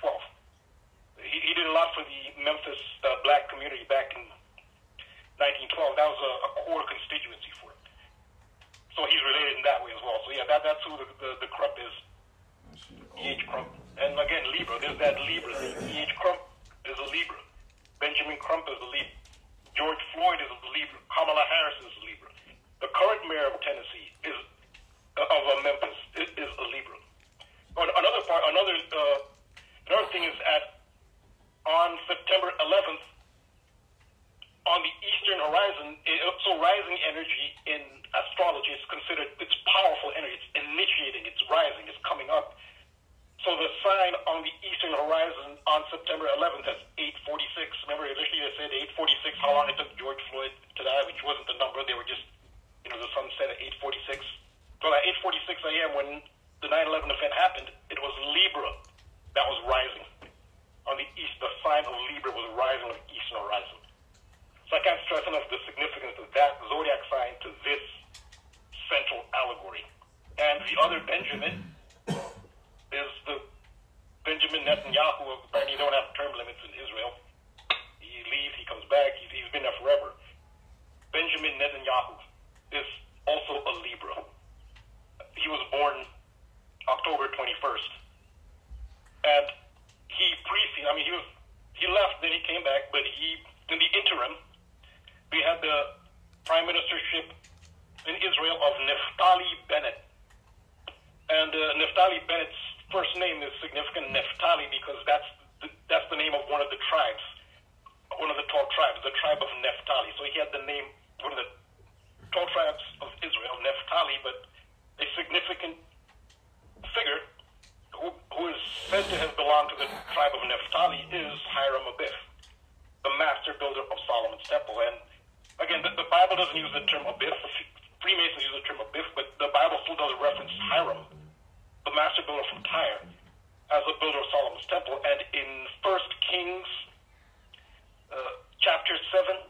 He, he did a lot for the Memphis uh, black community back in 1912. That was a, a core constituency for him. So he's related in that way as well. So yeah, that that's who the the, the Crump is. E. H. Crump. And again, Libra. There's that Libra thing. E. H. Crump is a Libra. Benjamin Crump is a Libra. George Floyd is a Libra. Kamala Harris is a Libra. The current mayor of Tennessee is uh, of uh, Memphis is, a Libra. Another part, another uh, another thing is at on September 11th on the eastern horizon. So rising energy in astrology is considered it's powerful energy. It's initiating. It's rising. It's coming up. So the sign on the eastern horizon on September 11th at 8:46. Remember, initially they said 8:46. How long it took George Floyd to die, which wasn't the number. They were just, you know, the sun set at 8:46. Well, at 8:46 a.m. when the 9/11 event happened, it was Libra that was rising on the east. The sign of Libra was rising on the eastern horizon. So I can't stress enough the significance of that zodiac sign to this central allegory. And the other Benjamin is the Benjamin Netanyahu. Apparently, don't have term limits in Israel. He leaves, he comes back. He's, he's been there forever. Benjamin Netanyahu is also a Libra. He was born October 21st, and he preceded. I mean, he was he left, then he came back, but he in the interim we had the prime ministership in Israel of Naftali Bennett, and uh, Naftali Bennett's first name is significant, Naphtali, because that's the, that's the name of one of the tribes, one of the 12 tribes, the tribe of Naphtali. So he had the name, one of the 12 tribes of Israel, Naphtali, but a significant figure who, who is said to have belonged to the tribe of Naphtali is Hiram Abiff, the master builder of Solomon's temple. And again, the, the Bible doesn't use the term Abiff. Freemasons use the term Abiff, but the Bible still does reference Hiram the master builder from Tyre as the builder of Solomon's temple. And in First Kings uh, chapter 7,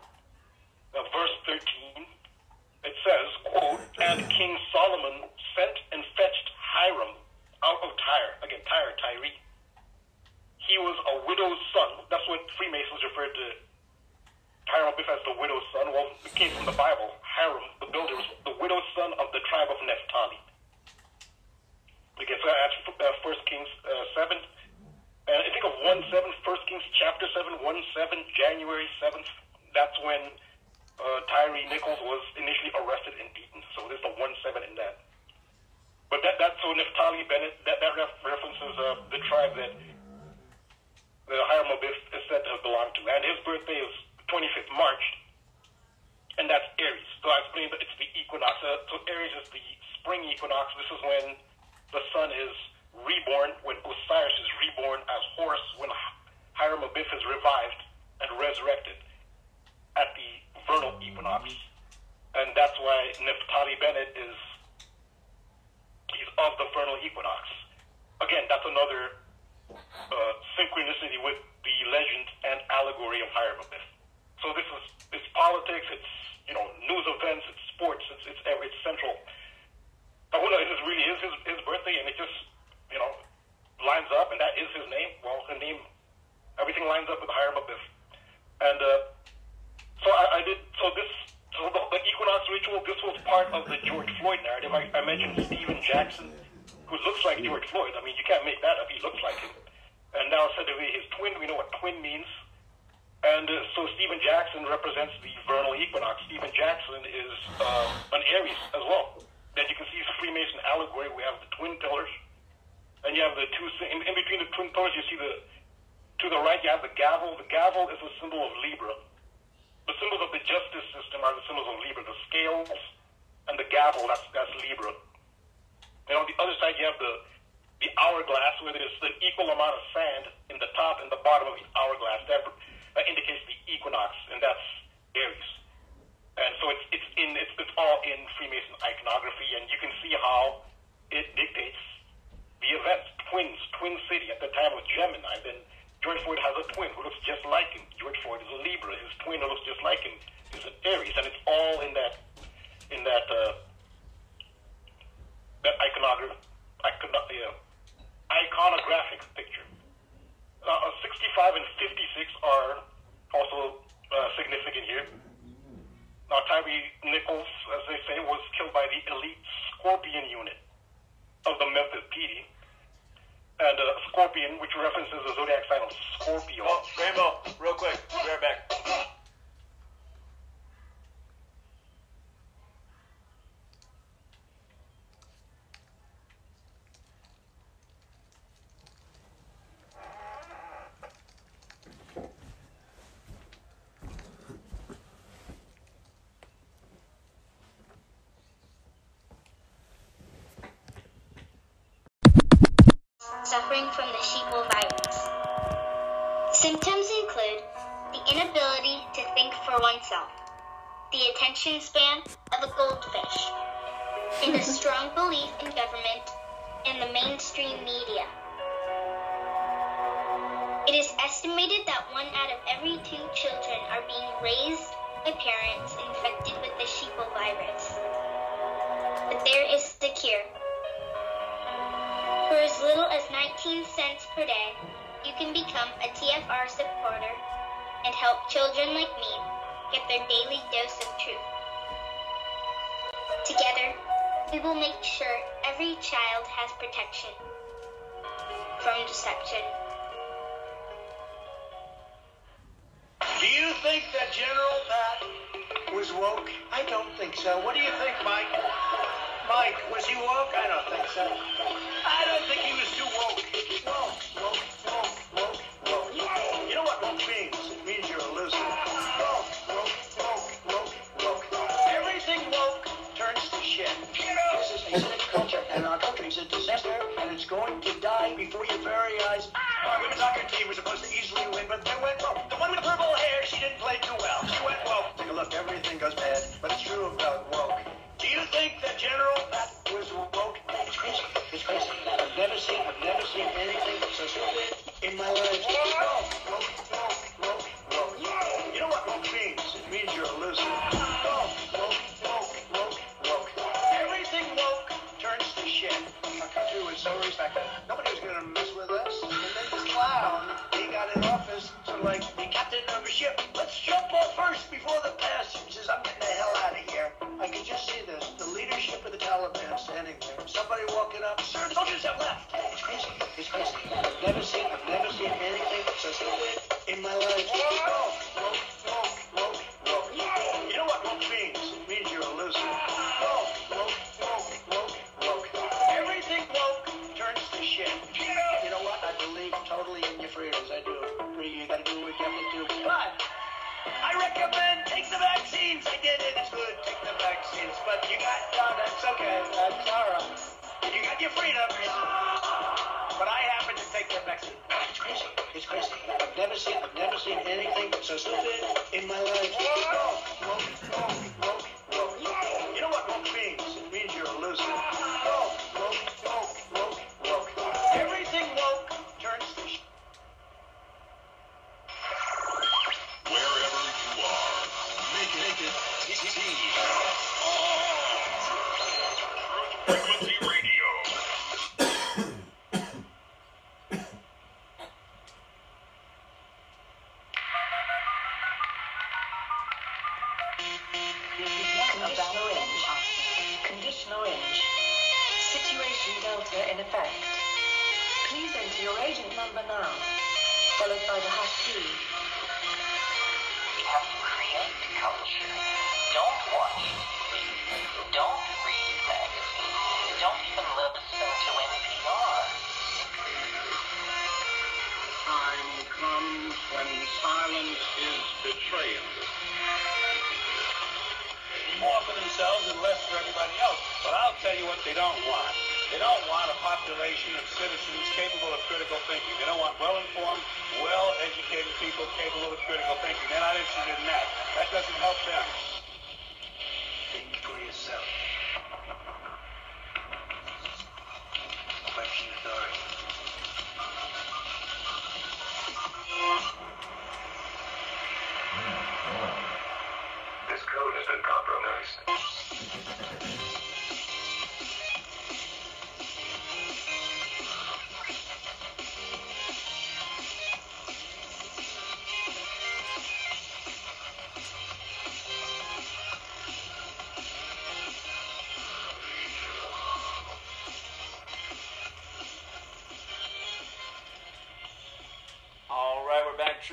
Symptoms include the inability to think for oneself, the attention span of a goldfish, and a strong belief in government and the mainstream media. It is estimated that one out of every two children are being raised by parents infected with the sheeple virus. But there is the cure. For as little as 19 cents per day, you can become a TFR supporter and help children like me get their daily dose of truth. Together, we will make sure every child has protection from deception. Do you think that General Pat was woke? I don't think so. What do you think, Mike? Mike, was he woke? I don't think so. I don't think he was too woke. Woke, woke, and it's going to die before your very eyes. Our women's soccer team was supposed to easily win, but they went broke. The one with the purple hair, she didn't play too well. She went woke. Take a look, everything goes bad, but it's true about woke. Do you think that General Pat was woke? It's crazy. It's crazy. I've never seen, I've never seen anything so stupid in my life. Woke, Somebody walking up. Sir, soldiers have left. It's crazy. It's crazy. Never seen your freedoms. More for themselves and less for everybody else. But I'll tell you what they don't want. They don't want a population of citizens capable of critical thinking. They don't want well-informed, well-educated people capable of critical thinking. They're not interested in that. That doesn't help them.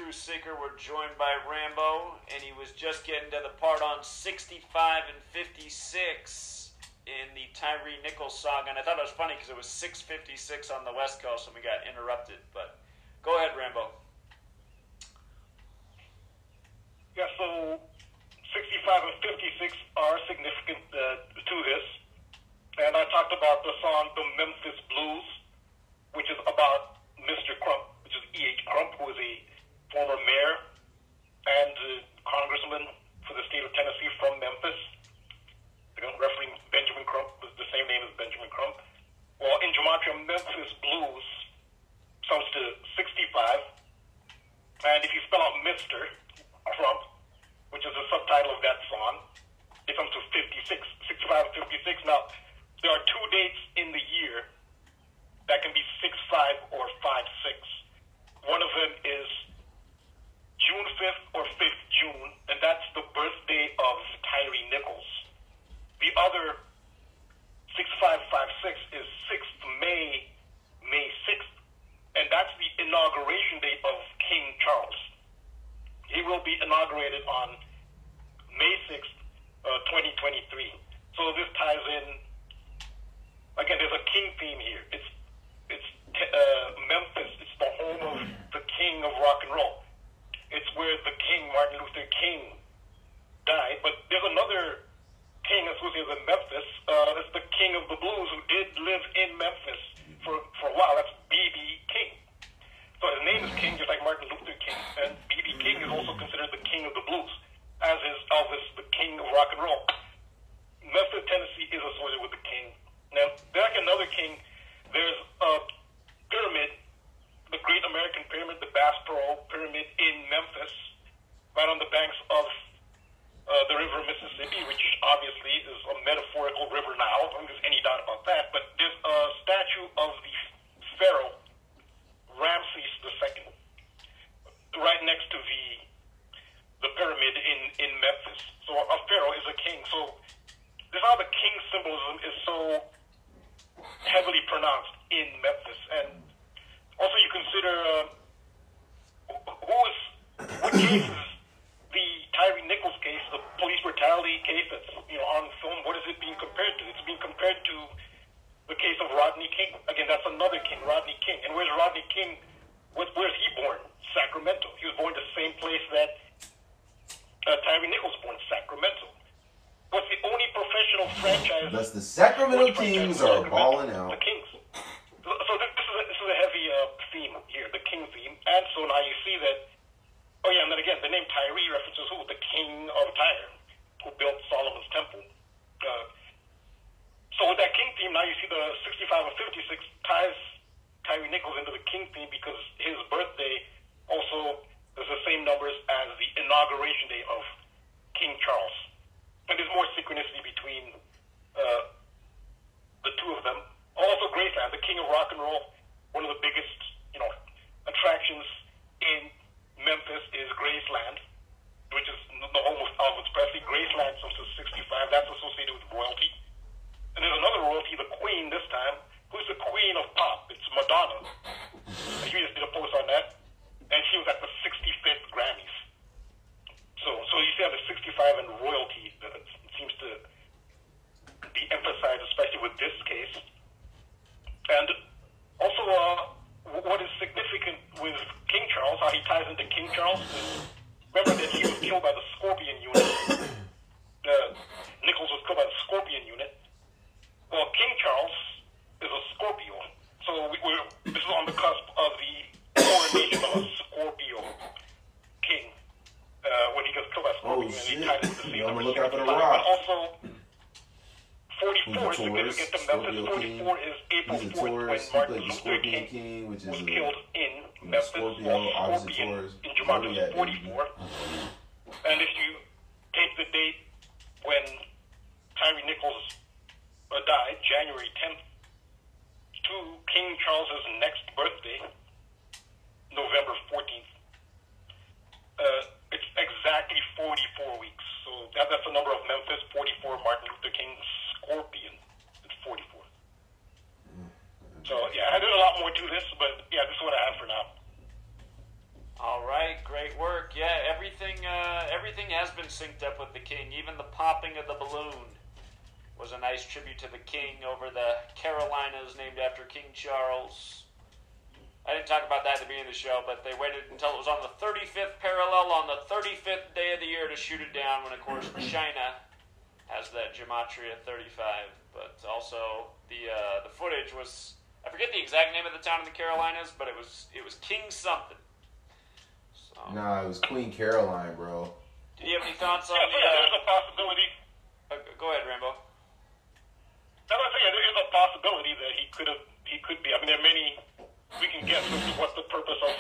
True. We're joined by Rambo, and he was just getting to the part on 65 and 56 in the Tyre Nichols song. And I thought it was funny because it was 656 on the West Coast, and we got interrupted. But go ahead, Rambo. Yeah, so 65 and 56 are significant uh, to this. And I talked about the song The Memphis Blues, which is about Mr. Crump, which is E.H. Crump, who was a former mayor and uh, congressman for the state of Tennessee from Memphis. The referee Benjamin Crump was the same name as Benjamin Crump. Well, in Gematria, Memphis blues sums to 65. And if you spell out Mr. Crump, which is the subtitle of that song, it comes to 56, 65 56. Now, there are two dates in the year that can be six-five or five-six. One of them is June 5th or 5th June, and that's the birthday of Tyre Nichols. The other 6556 is 6th May, May 6th, and that's the inauguration date of King Charles. He will be inaugurated on May 6th, uh, 2023. So this ties in. Again, there's a king theme here. It's it's uh, Memphis. It's the home of the king of rock and roll. It's where the king Martin Luther King died. But there's another king associated with Memphis. Uh, it's the king of the blues who did live in Memphis for for a while. That's B.B. King. So his name is King, just like Martin Luther King. And B.B. King is also considered the king of the blues, as is Elvis, the king of rock and roll. Memphis, Tennessee is associated with the king. Now, back another king, there's a pyramid, the Great American Pyramid, the Bass Pro Pyramid in Memphis, right on the banks of uh, the river Mississippi, which obviously is a metaphorical river now. I don't think there's any doubt about that. But there's a statue of the pharaoh Ramses II right next to the the pyramid in in Memphis. So a pharaoh is a king. So this is how the king symbolism is so heavily pronounced in Memphis, and also you consider uh, who is what cases the Tyre Nichols case, the police brutality case that's you know on film. What is it being compared to? It's being compared to the case of Rodney King. Again, that's another king, Rodney King. And where's Rodney King? Where's, where's he born? Sacramento. He was born the same place that uh, Tyre Nichols was born, Sacramento. What's the only professional franchise? Thus, the Sacramento Kings are balling out. The Kings. So, so this, a heavy uh, theme here, the King theme. And so now you see that. Oh yeah, and then again, the name Tyre references who? The King of Tyre, who built Solomon's Temple. Uh, so with that King theme, now you see the 65 and 56 ties Tyre Nichols into the King theme because his birthday also is the same numbers as the inauguration day of King Charles. And there's more synchronicity between uh, the two of them. Also, Graceland, the king of rock and roll, one of the biggest, you know, attractions in Memphis is Graceland, which is the home of Elvis Presley. Graceland, since the 65, that's associated with royalty. And there's another royalty, the queen this time. Who's the queen of pop? It's Madonna. You just did a post on that. And she was at the 65th Grammys. So, so you see how the 65 and royalty uh, seems to be emphasized, especially with this case. And also, uh, what is significant with King Charles, how he ties into King Charles, is remember that he was killed by the Scorpion unit. Uh, Nichols was killed by the Scorpion unit. Well, King Charles is a Scorpio. So we, we're, this is on the cusp of the coronation of a Scorpio king. Uh, when he gets killed by Oh Scorpion, and he ties into the scene I'm number gonna look out for the 65. rock. But also, 44 is Taurus, significant to Memphis. Scorpio 44 King. is April He's a 4th when Taurus. He Martin Luther King King, which is was a, killed in Memphis Scorpio, Scorpion Taurus. in Gematria Where we at, 44. And if you take the date when Tyre Nichols uh, died, January 10th, to King Charles's next birthday, November 14th, uh, it's exactly 44 weeks. So that, that's the number of Memphis, 44, Martin Luther King, Scorpion, it's 44. So yeah, there's a lot more to this, but yeah, this is what I have for now. All right, great work. Yeah, everything uh, everything has been synced up with the king. Even the popping of the balloon was a nice tribute to the king over the Carolinas, named after King Charles. I didn't talk about that at the beginning of the show, but they waited until it was on the 35th parallel on the 35th day of the year to shoot it down. When of course China has that gematria 35, but also the uh, the footage was I forget the exact name of the town in the Carolinas, but it was it was King something. So, Nah, it was Queen Caroline, bro. do you have any thoughts on Yeah, the? so yeah, Uh, there's a possibility. uh, go ahead, Rambo. I was saying there is a possibility that he could have, he could be. I mean, there are many. We can guess what the purpose of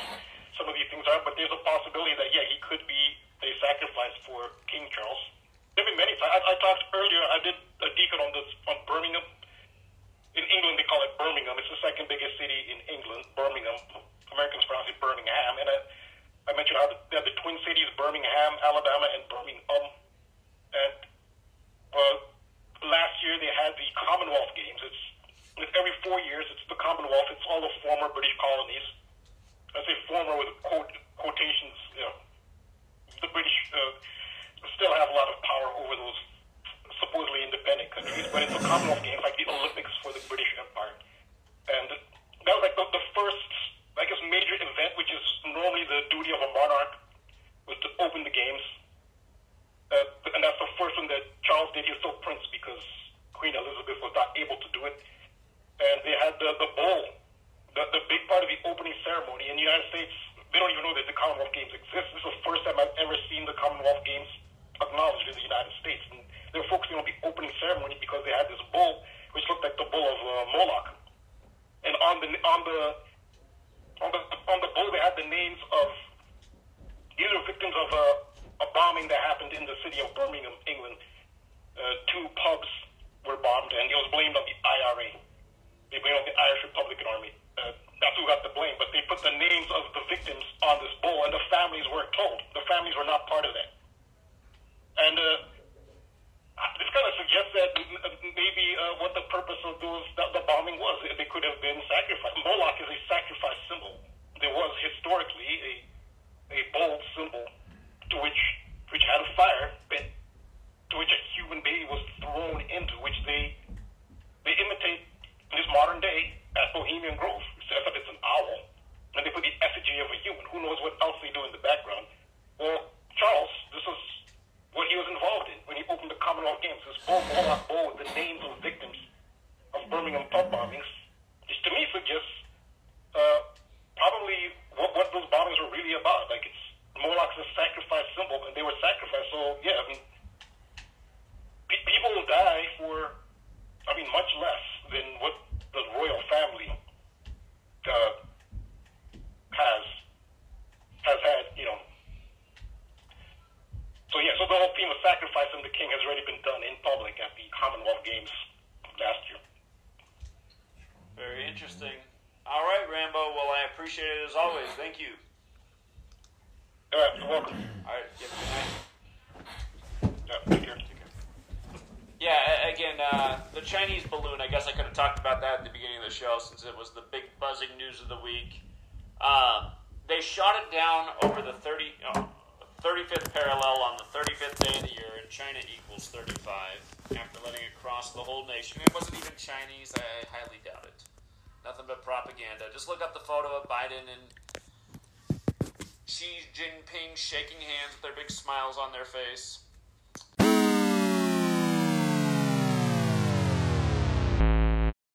some of these things are, but there's a possibility that yeah, he could be a sacrifice for King Charles. There have been many. I, I talked earlier. I did a deacon on this on Birmingham. In England, they call it Birmingham. It's the second biggest city in England. Birmingham. Americans pronounce it Birmingham. And I, I mentioned how the, they have the twin cities, Birmingham, Alabama, and Birmingham. And uh, last year they had the Commonwealth Games. It's with every four years. It's the Commonwealth. It's all the former British colonies. I say former with quote, quotations. You know, the British uh, still have a lot of power over those supposedly independent countries, but it's a Commonwealth Games, like the Olympics for the British Empire. And that was like the, the first, I guess, major event, which is normally the duty of a monarch, was to open the games. Uh, and that's the first one that Charles did. He was still prince because Queen Elizabeth was not able to do it. And they had the, the bull, the, the big part of the opening ceremony. In the United States, they don't even know that the Commonwealth Games exist. This is the first time I've ever seen the Commonwealth Games acknowledged in the United States. And they were focusing on the opening ceremony because they had this bull, which looked like the bull of uh, Moloch. And on the on the on the on the bull, they had the names of these are victims of a, a bombing that happened in the city of Birmingham, England. Uh, two pubs were bombed, and it was blamed on the IRA. They blamed on the Irish Republican Army. Uh, that's who got the blame. But they put the names of the victims on this bull, and the families weren't told. The families were not part of that. And uh, this kind of suggests that maybe uh, what the purpose of those the, the bombing was. They could have been sacrificed. Moloch is a sacrifice symbol. There was historically a a bold symbol to which which had a fire pit to which a human baby was thrown into, which they they imitate in this modern day at Bohemian Grove. Except it's an owl, and they put the effigy of a human. Who knows what else they do in the background? Well, Charles, this is what he was involved in when he opened the Commonwealth Games. This bull, Moloch bull with the names of victims of Birmingham pub bombings, which to me suggests uh, probably what, what those bombings were really about. Like it's Moloch's a sacrifice symbol, and they were sacrificed. So yeah, I mean, pe- people will die for, I mean, much less than what the royal family uh, has has had. You know. So yeah, so the whole theme of sacrificing the king has already been done in public at the Commonwealth Games last year. Very interesting. All right, Rambo. Well, I appreciate it as always. Thank you. All right, you're welcome. All right, you have a good night. Yeah, take care. Yeah, again, uh, the Chinese balloon, I guess I could have talked about that at the beginning of the show since it was the big buzzing news of the week. Um, they shot it down over the 30, oh, 35th parallel on the 35th day of the year, and China equals 35 after letting it cross the whole nation. It wasn't even Chinese, I highly doubt it. Nothing but propaganda. Just look up the photo of Biden and Xi Jinping shaking hands with their big smiles on their face.